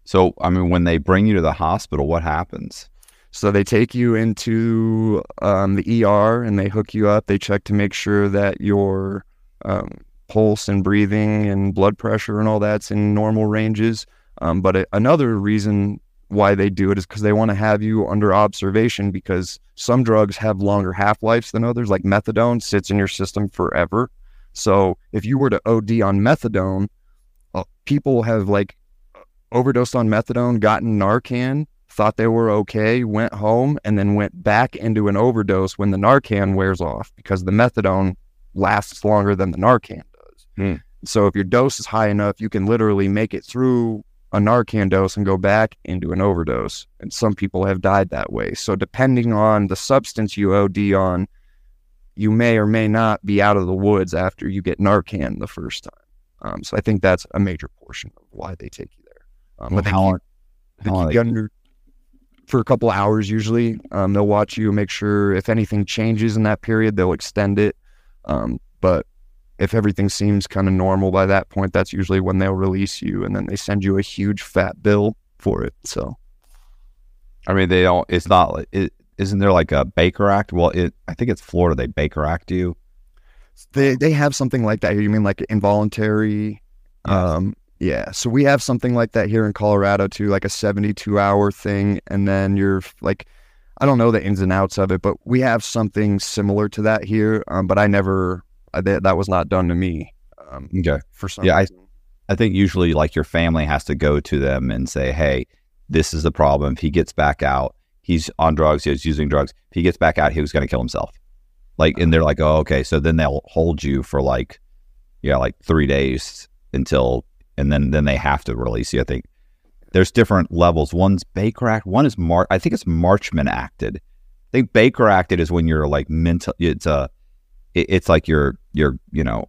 So, I mean, when they bring you to the hospital, what happens? So they take you into um, the ER and they hook you up. They check to make sure that your um, pulse and breathing and blood pressure and all that's in normal ranges. Um, but it, another reason why they do it is because they want to have you under observation because some drugs have longer half lives than others. Like methadone sits in your system forever. So if you were to OD on methadone, uh, people have like overdosed on methadone, gotten Narcan, thought they were okay, went home, and then went back into an overdose when the Narcan wears off because the methadone lasts longer than the Narcan does. Hmm. So if your dose is high enough, you can literally make it through a Narcan dose and go back into an overdose. And some people have died that way. So depending on the substance you OD on, you may or may not be out of the woods after you get Narcan the first time. Um, so I think that's a major portion of why they take you there. Um, Well, but they how keep- they how keep they- you under for a couple hours usually. Um, they'll watch you, make sure if anything changes in that period, they'll extend it. Um, but if everything seems kind of normal by that point, that's usually when they'll release you, and then they send you a huge fat bill for it. So I mean, they don't. It's not. like it, isn't there like a Baker Act? Well, it. I think it's Florida. They Baker Act you. they they have something like that. You mean like involuntary? Yes. Um, yeah. So we have something like that here in Colorado too, like a seventy-two hour thing, and then you're like, I don't know the ins and outs of it, but we have something similar to that here. Um, but I never I, that that was not done to me. Um, Okay. for some Yeah, I- reason. I think usually like your family has to go to them and say, "Hey, this is the problem. If he gets back out, he's on drugs. He's using drugs. If he gets back out, he was going to kill himself." Like, and they're like, "Oh, okay." So then they'll hold you for like, yeah, like three days until, and then then they have to release you. I think there's different levels. One's Baker Act. One is Mar. I think it's Marchman acted. I think Baker acted is when you're like mental. It's a, it, it's like you're you're you know,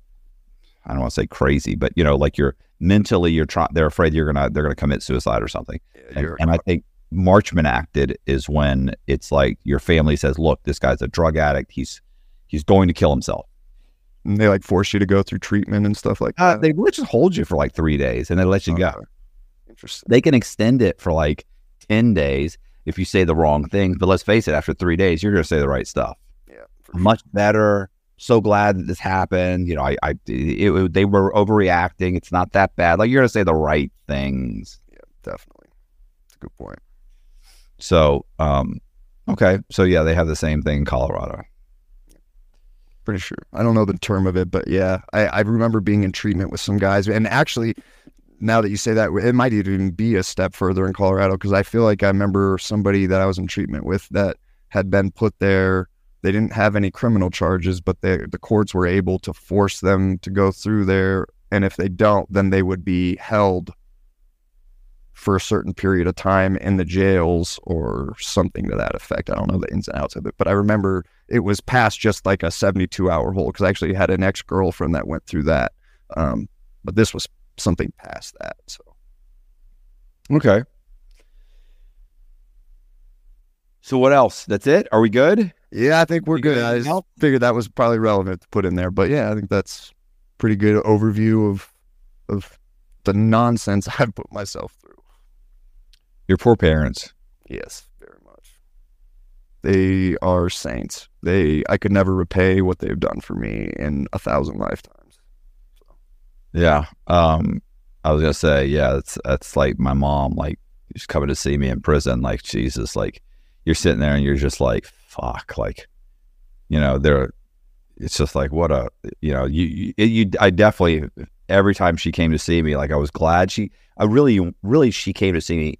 I don't want to say crazy, but you know, like you're mentally you're trying. They're afraid you're gonna they're gonna commit suicide or something. Yeah, and I think Marchman acted is when it's like your family says, "Look, this guy's a drug addict. He's he's going to kill himself." And they like force you to go through treatment and stuff like Uh, that. they just hold you for like three days and they let you go. Interesting. They can extend it for like ten days if you say the wrong things. But let's face it, after three days, you're going to say the right stuff. Yeah. for sure. Much better. So glad that this happened. You know, I, I it, it- they were overreacting. It's not that bad. Like you're going to say the right things. Yeah, definitely. It's a good point. So, um, okay. So yeah, they have the same thing in Colorado. Pretty sure. I don't know the term of it, but yeah, I, I remember being in treatment with some guys. And actually, now that you say that, it might even be a step further in Colorado because I feel like I remember somebody that I was in treatment with that had been put there. They didn't have any criminal charges, but they, the courts were able to force them to go through there. And if they don't, then they would be held for a certain period of time in the jails or something to that effect. I don't know the ins and outs of it, but I remember it was past just like a 72 hour hold because I actually had an ex girlfriend that went through that. Um, but this was something past that. So Okay. So what else? That's it? Are we good? yeah, I think we're good. I just figured that was probably relevant to put in there. But yeah, I think that's pretty good overview of of the nonsense I've put myself through. Your poor parents. Yes, very much. They are saints. They I could never repay what they've done for me in a thousand lifetimes. Yeah. Um, I was gonna say, yeah, that's that's like my mom, like she's coming to see me in prison. Like Jesus, like you're sitting there and you're just like, fuck, like, you know, there. It's just like what a, you know, you, you, you I definitely every time she came to see me, like I was glad she, I really, really, she came to see me,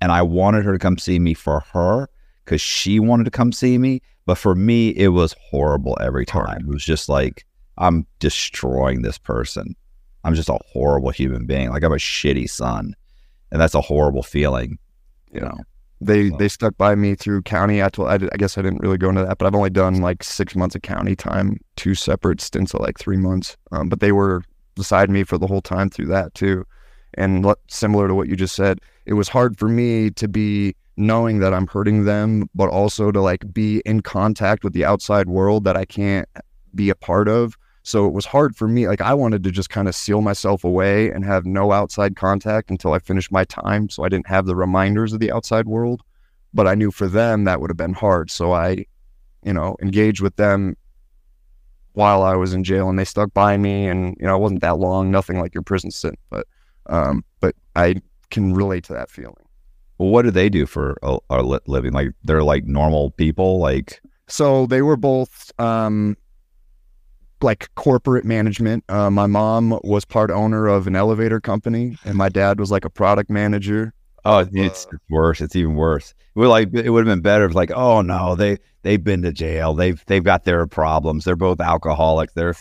and I wanted her to come see me for her because she wanted to come see me, but for me, it was horrible every time. It was just like I'm destroying this person. I'm just a horrible human being. Like I'm a shitty son. And that's a horrible feeling, you know. They So- they stuck by me through county. I told I, did- I guess I didn't really go into that, but I've only done like six months of county time, two separate stints of like three months. Um, but they were beside me for the whole time through that too. And similar to what you just said, it was hard for me to be knowing that I'm hurting them, but also to like be in contact with the outside world that I can't be a part of. So it was hard for me. Like I wanted to just kind of seal myself away and have no outside contact until I finished my time. So I didn't have the reminders of the outside world. But I knew for them that would have been hard. So I, you know, engaged with them while I was in jail and they stuck by me and, you know, it wasn't that long, nothing like your prison stint. But um, but I can relate to that feeling. Well, what do they do for a, a living? Like they're like normal people. Like So they were both um, like corporate management. Uh, my mom was part owner of an elevator company, and my dad was like a product manager. oh, it's, it's worse. It's even worse. We're like it would have been better if like oh no they they've been to jail. They've they've got their problems. They're both alcoholics. They're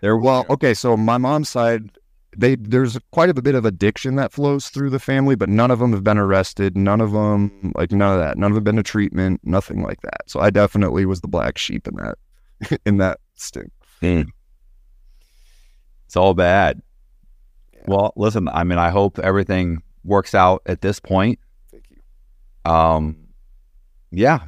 they're Well, okay, so my mom's side, they there's quite a bit of addiction that flows through the family, but none of them have been arrested. None of them, like none of that. None of them been to treatment. Nothing like that. So I definitely was the black sheep in that in that stink. it's all bad. Well, listen. I mean, I hope everything works out at this point. Thank you. Um, yeah,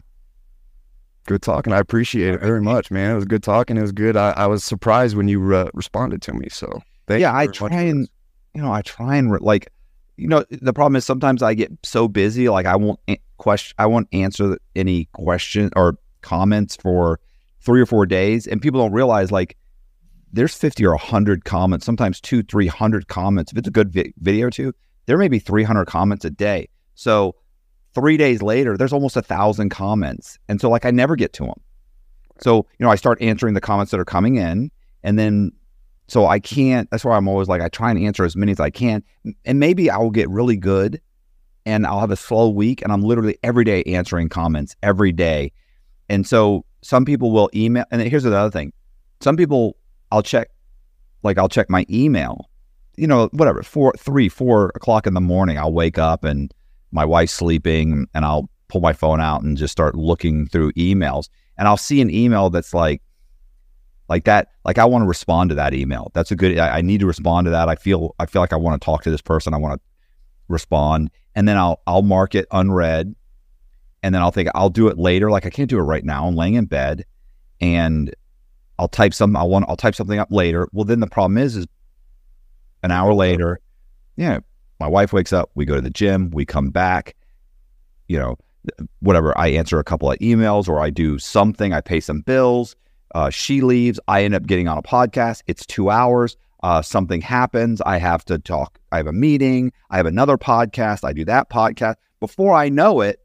Good talking. I appreciate it very much, man. It was good talking. It was good. I, I was surprised when you uh, responded to me. So thank yeah, I try and you know, I try and re- like, you know, the problem is sometimes I get so busy, like I won't a- question, I won't answer any question or comments for three or four days, and people don't realize like there's fifty or hundred comments, sometimes two, three hundred comments. If it's a good vi- video too, there may be three hundred comments a day. So three days later, there's almost a thousand comments, and so like I never get to them. So you know, I start answering the comments that are coming in, and then so I can't. That's why I'm always like I try and answer as many as I can, and maybe I will get really good, and I'll have a slow week, and I'm literally every day answering comments every day, and so some people will email. And here's another thing: some people I'll check, like I'll check my email, you know, whatever, four, three, four o'clock in the morning. I'll wake up and my wife's sleeping, and I'll pull my phone out and just start looking through emails, and I'll see an email that's like like that like i want to respond to that email. That's a good I, I need to respond to that. I feel i feel like i want to talk to this person. I want to respond. And then i'll i'll mark it unread. And then i'll think i'll do it later. Like i can't do it right now. I'm laying in bed and i'll type something i want i'll type something up later. Well then the problem is is an hour later yeah my wife wakes up. We go to the gym. We come back. You know whatever. I answer a couple of emails or i do something. I pay some bills uh, she leaves. I end up getting on a podcast. It's two hours. Uh, something happens. I have to talk. I have a meeting. I have another podcast. I do that podcast. Before I know it,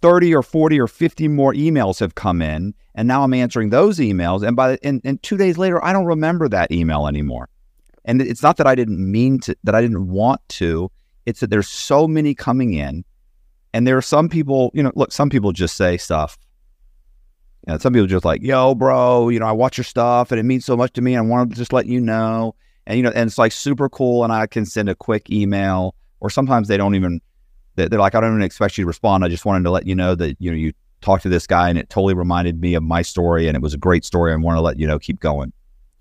30 or 40 or 50 more emails have come in. And now I'm answering those emails. And by and, and two days later, I don't remember that email anymore. And it's not that I didn't mean to, that I didn't want to. It's that there's so many coming in. And there are some people, you know, look, some people just say stuff and some people just like, yo, bro, you know, I watch your stuff and it means so much to me. I wanted to just let you know. And, you know, and it's like super cool. And I can send a quick email or sometimes they don't even, they're like, I don't even expect you to respond. I just wanted to let you know that, you know, you talked to this guy and it totally reminded me of my story and it was a great story. and want to let you know, keep going.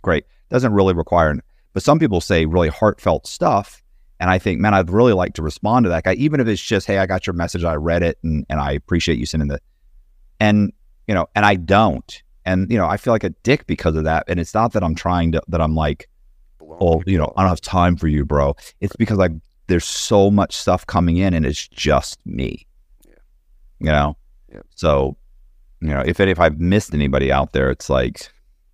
Great. Doesn't really require, but some people say really heartfelt stuff. And I think, man, I'd really like to respond to that guy, even if it's just, hey, I got your message, I read it, and, and I appreciate you sending the, and you know, and I don't. And, you know, I feel like a dick because of that. And it's not that I'm trying to, that I'm like, oh, you know, I don't have time for you, bro. It's because like there's so much stuff coming in and it's just me. Yeah. You know? Yeah. So, you know, if if I've missed anybody out there, it's like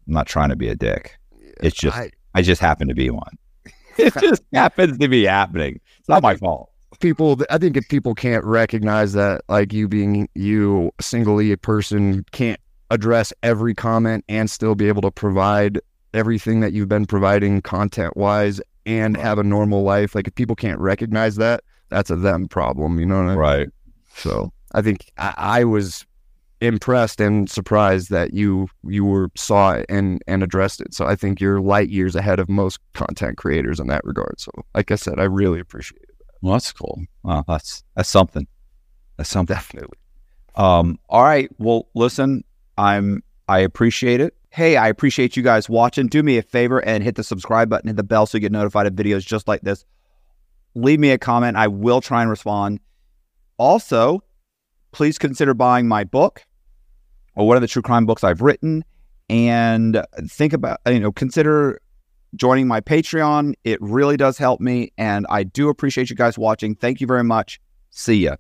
I'm not trying to be a dick. It's just I- I just happen to be one. it just happens to be happening. It's not my fault. People i think if people can't recognize that like you being you singly a person can't address every comment and still be able to provide everything that you've been providing content wise and have a normal life like if people can't recognize that that's a them problem you know what I mean? Right. so i think I, I was impressed and surprised that you you were saw it and and addressed it so i think you're light years ahead of most content creators in that regard so like i said i really appreciate it Well, that's cool. Wow, that's that's something. That's something. definitely Um, all right. Well, listen, I'm I appreciate it. Hey, I appreciate you guys watching. Do me a favor and hit the subscribe button, hit the bell so you get notified of videos just like this. Leave me a comment. I will try and respond. Also, please consider buying my book or one of the true crime books I've written and think about you know consider joining my Patreon. It really does help me and I do appreciate you guys watching. Thank you very much. See ya.